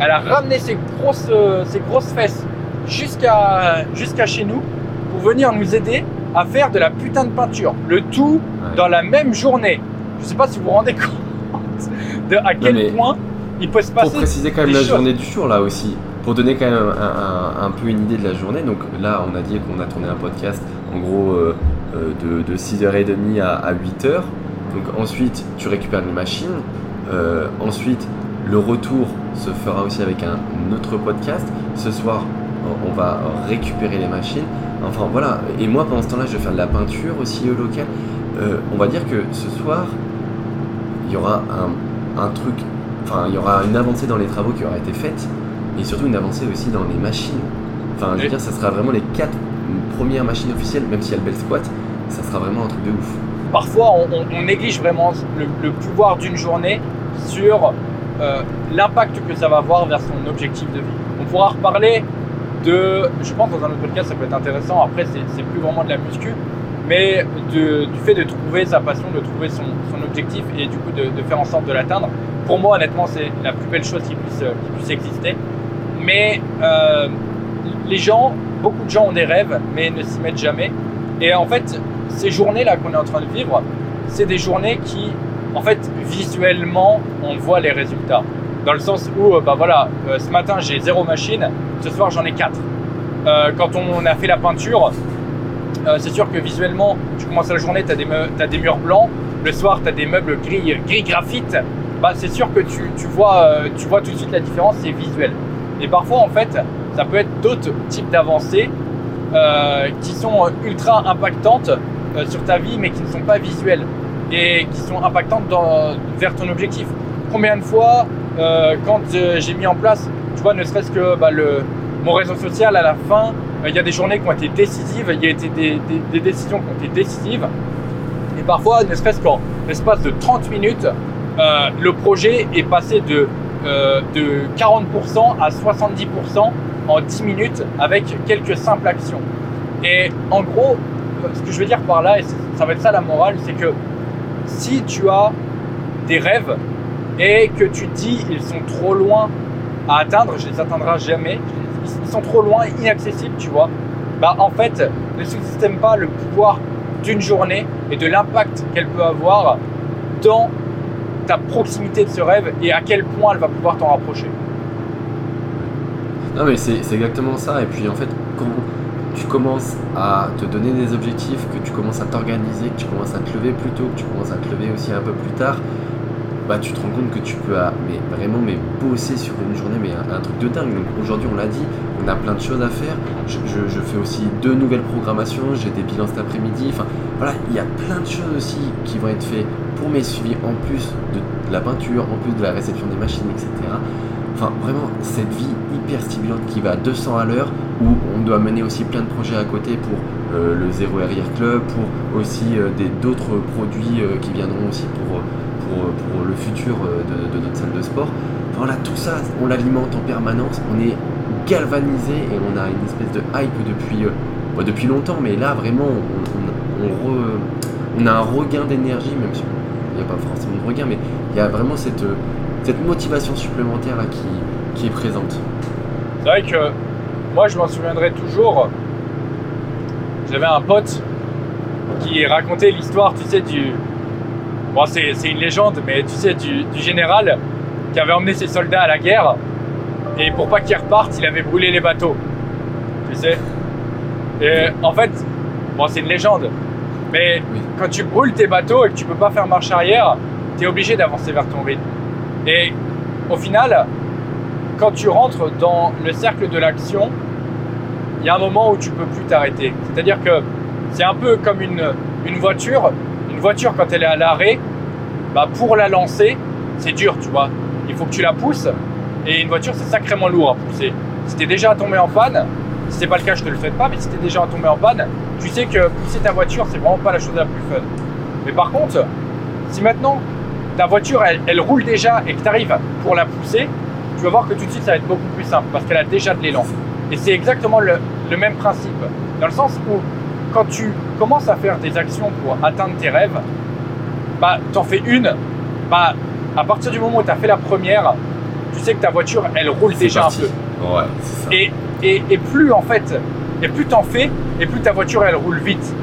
Elle a ramené ses grosses, euh, ses grosses fesses jusqu'à jusqu'à chez nous pour venir nous aider à faire de la putain de peinture. Le tout
Ouais.
dans la même journée. Je sais pas si vous vous rendez compte de à quel
mais
point il peut se
Pour
passer.
préciser quand même la
choses.
journée du jour là aussi, pour donner quand même un, un- un peu une idée de la journée, donc là on a dit qu'on a tourné un podcast en gros euh, euh, de, de 6h30 à, à 8h, donc ensuite tu récupères les machines, Euh, ensuite le retour se fera aussi avec un autre podcast, ce soir on va récupérer les machines, enfin voilà, et moi pendant ce temps là je vais faire de la peinture aussi au local, Euh, on va dire que ce soir il y aura un, un truc enfin, il y aura une avancée dans les travaux qui aura été faite et surtout une avancée aussi dans les machines. Enfin, je veux dire, ça sera vraiment les quatre premières machines officielles, même s'il y a le bel squat, ça sera vraiment un truc de ouf.
Parfois, on, on- on néglige vraiment le, le pouvoir d'une journée sur euh, l'impact que ça va avoir vers son objectif de vie. On pourra reparler de, je pense dans un autre podcast, ça peut être intéressant. Après, c'est plus vraiment de la muscu, mais du fait de trouver sa passion, de trouver son, objectif et du coup de, faire en sorte de l'atteindre. Pour moi, honnêtement, c'est la plus belle chose qui puisse, euh, qui puisse exister. Mais euh, les gens, beaucoup de gens ont des rêves, mais ne s'y mettent jamais. Et en fait, ces journées-là qu'on est en train de vivre, c'est des journées qui, en fait, visuellement, on voit les résultats. Dans le sens où, bah voilà, ce matin j'ai zéro machine, ce soir j'en ai quatre. quand on a fait la peinture, c'est sûr que visuellement, tu commences la journée, tu as, des murs blancs, le soir tu as des meubles gris, gris graphite, bah, c'est sûr que tu, vois, tu vois tout de suite la différence, c'est visuel. Et parfois, en fait, ça peut être d'autres types d'avancées euh, qui sont ultra impactantes euh, sur ta vie, mais qui ne sont pas visuelles et qui sont impactantes vers ton objectif. Combien de fois, euh, quand j'ai mis en place, tu vois, ne serait-ce que bah, mon réseau social à la fin, il y a des journées qui ont été décisives, il y a été des, décisions qui ont été décisives. Et parfois, ne serait-ce qu'en l'espace de 30 minutes, le projet est passé de euh, de 40% à 70% en 10 minutes avec quelques simples actions. Et en gros, ce que je veux dire par là, et ça va être ça la morale, c'est que si tu as des rêves et que tu dis ils sont trop loin à atteindre, je les atteindrai jamais, ils sont trop loin, inaccessibles, tu vois, bah en fait, ne sous-estime pas le pouvoir d'une journée et de l'impact qu'elle peut avoir dans ta proximité de ce rêve et à quel point elle va pouvoir t'en rapprocher.
Non mais c'est exactement ça. Et puis en fait, quand tu commences à te donner des objectifs, que tu commences à t'organiser, que tu commences à te lever plus tôt, que tu commences à te lever aussi un peu plus tard, bah tu te rends compte que tu peux ah, mais vraiment mais bosser sur une journée mais un, truc de dingue. Donc aujourd'hui on l'a dit, on a plein de choses à faire. Je, fais aussi deux nouvelles programmations, j'ai des bilans cet après-midi. Enfin voilà, il y a plein de choses aussi qui vont être faites pour mes suivis en plus de, la peinture, en plus de la réception des machines, etc. Enfin, vraiment, cette vie hyper stimulante qui va à 200 à l'heure, où on doit mener aussi plein de projets à côté pour euh, le Zéro Arrière Club, pour aussi euh, d'autres produits euh, qui viendront aussi pour, pour, le futur de, notre salle de sport. voilà, tout ça, on l'alimente en permanence, on est galvanisé et on a une espèce de hype depuis, depuis longtemps, mais là, vraiment, on, a un regain d'énergie, même si il n'y a pas forcément de regain, mais il y a vraiment cette, cette motivation supplémentaire là qui, qui est présente.
C'est vrai que moi je m'en souviendrai toujours. J'avais un pote qui racontait l'histoire, tu sais, du. Bon, c'est, une légende, mais tu sais, du, général qui avait emmené ses soldats à la guerre et pour pas qu'ils repartent, il avait brûlé les bateaux. Tu sais? Et en fait, bon, c'est une légende, mais quand tu brûles tes bateaux et que tu peux pas faire marche arrière, tu es obligé d'avancer vers ton rythme. Et au final, quand tu rentres dans le cercle de l'action, il y a un moment où tu peux plus t'arrêter. C'est-à-dire que c'est un peu comme une, une voiture. Une voiture, quand elle est à l'arrêt, bah pour la lancer, c'est dur, tu vois. Il faut que tu la pousses. Et une voiture, c'est sacrément lourd à pousser. Si tu es déjà tombé en panne, si c'est pas le cas, je te le fais pas, mais si tu es déjà tombé en panne, tu sais que pousser ta voiture, c'est vraiment pas la chose la plus fun. Mais par contre, si maintenant ta voiture, elle, roule déjà et que tu arrives pour la pousser, tu vas voir que tout de suite, ça va être beaucoup plus simple parce qu'elle a déjà de l'élan. Et c'est exactement le, même principe. Dans le sens où, quand tu commences à faire des actions pour atteindre tes rêves, bah, t'en fais une, bah, à partir du moment où tu as fait la première, tu sais que ta voiture, elle roule déjà un peu.
Ouais, ça.
Et et, plus en fait, et plus t'en fais, et plus ta voiture elle roule vite.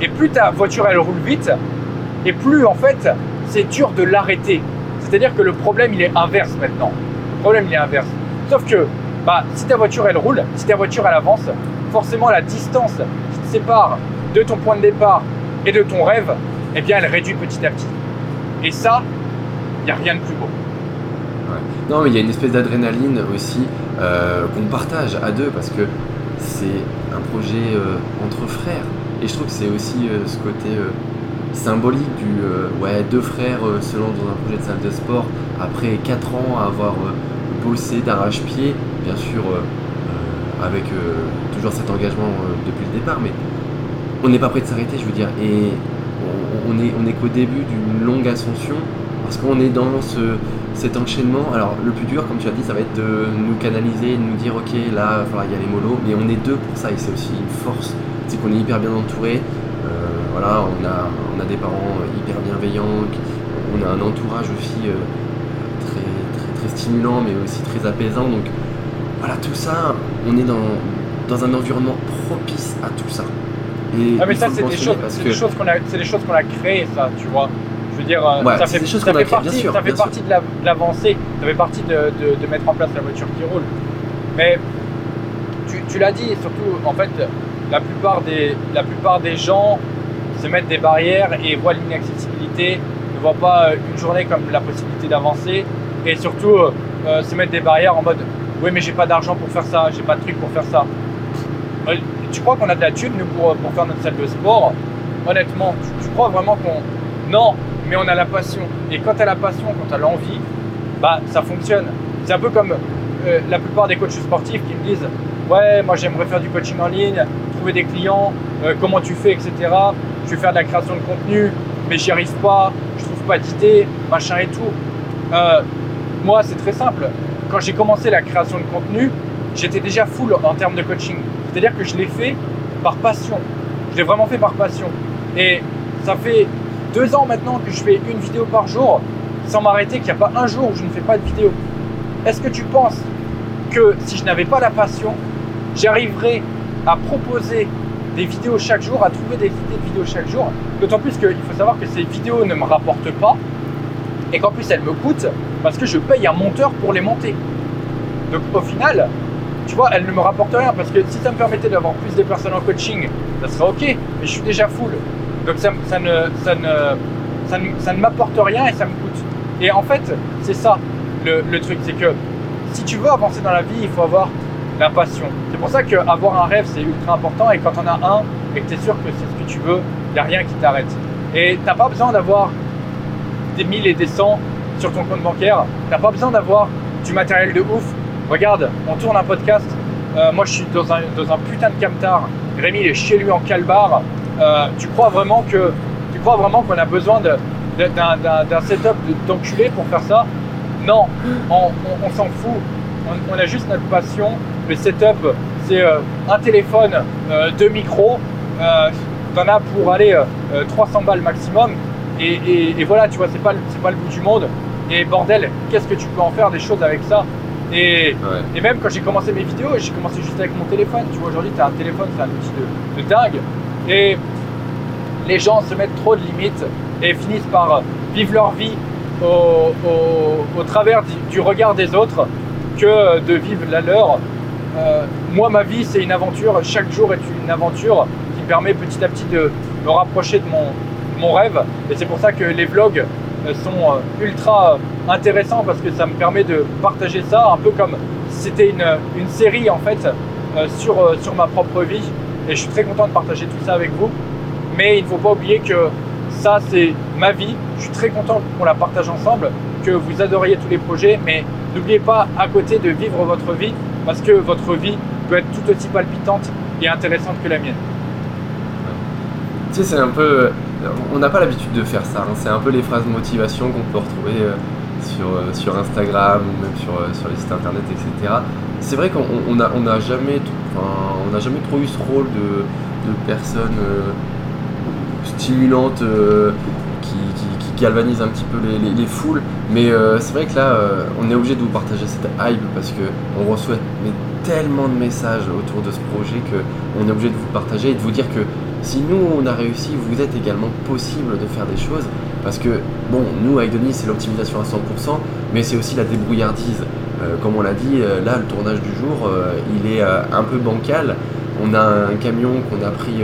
Et plus ta voiture elle roule vite, et plus en fait c'est dur de l'arrêter. C'est-à-dire que le problème il est inverse maintenant. Le problème il est inverse. Sauf que bah, si ta voiture elle roule, si ta voiture elle avance, forcément la distance sépare de ton point de départ et de ton rêve, eh bien elle réduit petit à petit. Et ça, il n'y a rien de plus beau.
Non, mais il y a une espèce d'adrénaline aussi euh, qu'on partage à deux parce que c'est un projet euh, entre frères. Et je trouve que c'est aussi euh, ce côté symbolique du ouais, deux frères se lancent dans un projet de salle de sport après 4 ans à avoir bossé d'arrache-pied, bien sûr avec toujours cet engagement depuis le départ, mais on n'est pas prêt de s'arrêter, je veux dire. Et on, est, on est qu'au début d'une longue ascension parce qu'on est dans ce, cet enchaînement, alors le plus dur, comme tu as dit, ça va être de nous canaliser, de nous dire ok, là, il y a les mollo, mais on est deux pour ça et c'est aussi une force, c'est qu'on est hyper bien entouré. Euh, voilà, on a, on a des parents hyper bienveillants, on a un entourage aussi euh, très, très, très stimulant, mais aussi très apaisant. Donc voilà, tout ça, on est dans, dans un environnement propice à tout ça.
Et ah mais ça c'est des, choses, qu'on a, c'est des choses qu'on a créées ça, tu vois. Je veux dire, euh,
Ouais,
ça fait,
des choses
ça fait partie,
bien sûr,
ça fait partie de la- de l'avancée, ça fait partie de, de- de mettre en place la voiture qui roule. Mais tu, tu l'as dit, surtout, en fait, la plupart, des, la plupart des gens se mettent des barrières et voient l'inaccessibilité, ne voient pas euh, une journée comme la possibilité d'avancer et surtout euh, se mettre des barrières en mode oui mais j'ai pas d'argent pour faire ça, j'ai pas de truc pour faire ça. Euh, Tu crois qu'on a de la thune nous pour, pour faire notre salle de sport? Honnêtement, tu, crois vraiment qu'on... Non, mais on a la passion. Et quand tu as la passion, quand tu as l'envie, bah ça fonctionne. C'est un peu comme euh, la plupart des coachs sportifs qui me disent Ouais, moi j'aimerais faire du coaching en ligne, trouver des clients, euh, comment tu fais, etc. Je vais faire de la création de contenu, mais j'y arrive pas, je trouve pas d'idées, machin et tout. Moi, c'est très simple. Quand j'ai commencé la création de contenu, j'étais déjà full en termes de coaching. C'est-à-dire que je l'ai fait par passion. Je l'ai vraiment fait par passion. Et ça fait deux ans maintenant que je fais une vidéo par jour sans m'arrêter, qu'il n'y a pas un jour où je ne fais pas de vidéo. Est-ce que tu penses que si je n'avais pas la passion, j'arriverais à proposer des vidéos chaque jour, à trouver des idées de vidéos chaque jour? D'autant plus qu'il faut savoir que ces vidéos ne me rapportent pas et qu'en plus elles me coûtent parce que je paye un monteur pour les monter. Donc au final, tu vois, elles ne me rapportent rien parce que si ça me permettait d'avoir plus de personnes en coaching, ça serait ok, mais je suis déjà full. Donc ça, ne, ça ne, ça ne, ça ne m'apporte rien et ça me coûte. Et en fait, c'est ça le, le truc, c'est que si tu veux avancer dans la vie, il faut avoir la passion. C'est pour ça qu'avoir un rêve, c'est ultra important et quand on a un et que tu es sûr que c'est ce que tu veux, il n'y a rien qui t'arrête. Et tu n'as pas besoin d'avoir des 1000 et des 100 sur ton compte bancaire. T'as pas besoin d'avoir du matériel de ouf. Regarde, on tourne un podcast. Euh, moi, je suis dans un, dans un putain de camtar. Rémi, il est chez lui en calbar. Euh, tu crois vraiment que qu'on a besoin d'un, setup de- d'enculé pour faire ça? Non, on, s'en fout. On, a juste notre passion. Le setup, c'est euh, un téléphone, deux micros. T'en as pour aller euh, euh, 300 balles maximum. Et, et- voilà, tu vois, c'est pas, pas le bout du monde. Et bordel, qu'est-ce que tu peux en faire des choses avec ça et,
Ouais.
et même quand j'ai commencé mes vidéos, j'ai commencé juste avec mon téléphone. Tu vois, aujourd'hui, tu as un téléphone, c'est un outil de, de dingue. Et les gens se mettent trop de limites et finissent par vivre leur vie au, au- au travers du, du regard des autres que de vivre la leur. Euh, moi, ma vie, c'est une aventure. Chaque jour est une aventure qui me permet petit à petit de me rapprocher de mon, de mon rêve. Et c'est pour ça que les vlogs sont euh, ultra euh, intéressants parce que ça me permet de partager ça un peu comme si c'était une, une série en fait euh, sur, sur ma propre vie. Et je suis très content de partager tout ça avec vous. Mais il ne faut pas oublier que ça, c'est ma vie. Je suis très content qu'on la partage ensemble, que vous adoriez tous les projets. Mais n'oubliez pas à côté de vivre votre vie parce que votre vie peut être tout aussi palpitante et intéressante que la mienne.
Tu sais, c'est un peu. euh, On n'a pas l'habitude de faire ça. hein. C'est un peu les phrases de motivation qu'on peut retrouver euh, sur, euh, sur Instagram même sur, les sites internet, etc. C'est vrai qu'on on n'a jamais, trop eu ce rôle de, de personne stimulante qui, qui, galvanise un petit peu les, les- les foules. Mais c'est vrai que là, on est obligé de vous partager cette hype parce que on reçoit tellement de messages autour de ce projet que on est obligé de vous partager et de vous dire que si nous on a réussi, vous êtes également possible de faire des choses parce que bon, nous avec Denis c'est l'optimisation à 100%, mais c'est aussi la débrouillardise. Euh, comme on l'a dit, euh, là le tournage du jour, euh, il est un peu bancal. On a un camion qu'on a pris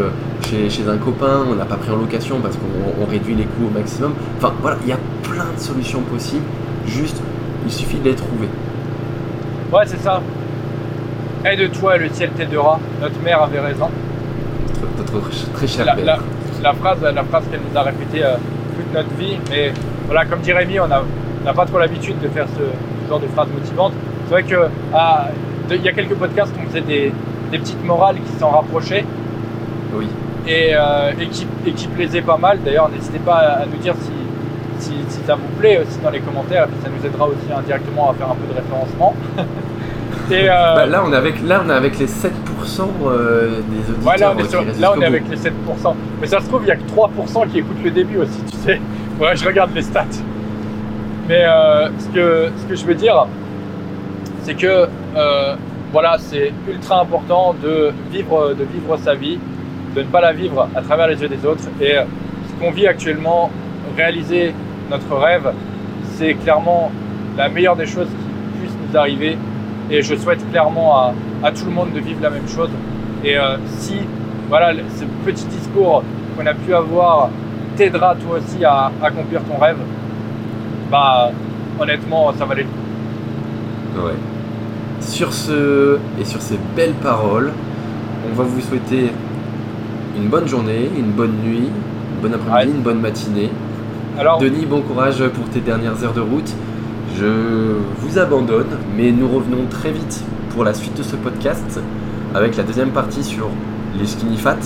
chez, chez un copain, on n'a pas pris en location parce qu'on on réduit les coûts au maximum. Enfin voilà, il y a plein de solutions possibles. Juste, il suffit de les trouver.
Ouais, c'est ça. Aide-toi et le ciel t'aidera. Notre mère avait raison.
Notre, très cher
La, la- la phrase, la phrase qu'elle nous a répétée euh, toute notre vie. Mais voilà, comme dit Rémi, on n'a pas trop l'habitude de faire ce, genre de phrases motivantes. C'est vrai que ah, de- il y a quelques podcasts, on faisait des, des petites morales qui s'en rapprochaient
Oui.
et, euh, et, qui, et qui plaisaient pas mal. D'ailleurs, n'hésitez pas à, à nous dire si, si, si ça vous plaît aussi dans les commentaires. Et puis ça nous aidera aussi indirectement à faire un peu de référencement. euh,
Bah, là, on est avec, là, on est avec les 7% euh, des auditeurs.
Ouais, là on est, sur- là, on avec les 7%. Mais ça se trouve, il n'y a que 3% qui écoutent le début aussi, tu sais. Ouais, je regarde les stats. Mais euh, ce, que, ce que je veux dire, c'est que voilà, c'est ultra important de vivre, de vivre sa vie, de ne pas la vivre à travers les yeux des autres. Et ce qu'on vit actuellement, réaliser notre rêve, c'est clairement la meilleure des choses qui puisse nous arriver. Et je souhaite clairement à, à tout le monde de vivre la même chose. Et euh, si voilà, ce petit discours qu'on a pu avoir t'aidera toi aussi à accomplir ton rêve, bah honnêtement, ça valait le coup.
Ouais. Sur ce et sur ces belles paroles, on va vous souhaiter une bonne journée, une bonne nuit, une bonne après-midi,
Ouais.
une bonne matinée.
Alors,
Denis, bon courage pour tes dernières heures de route. Je vous abandonne, mais nous revenons très vite pour la suite de ce podcast avec la deuxième partie sur les skinny fat.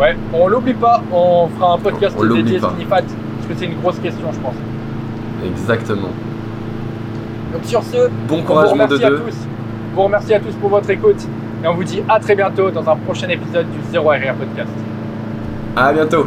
ouais, on l'oublie pas, on fera un podcast
On
dédié. Skinny Fat, parce que c'est une grosse question, je pense.
Exactement.
Donc sur ce,
Bon
on vous
courage, de
remercie à
deux.
tous. Vous remercie à tous pour votre écoute. Et on vous dit à très bientôt dans un prochain épisode du Zéro RR Podcast.
À bientôt.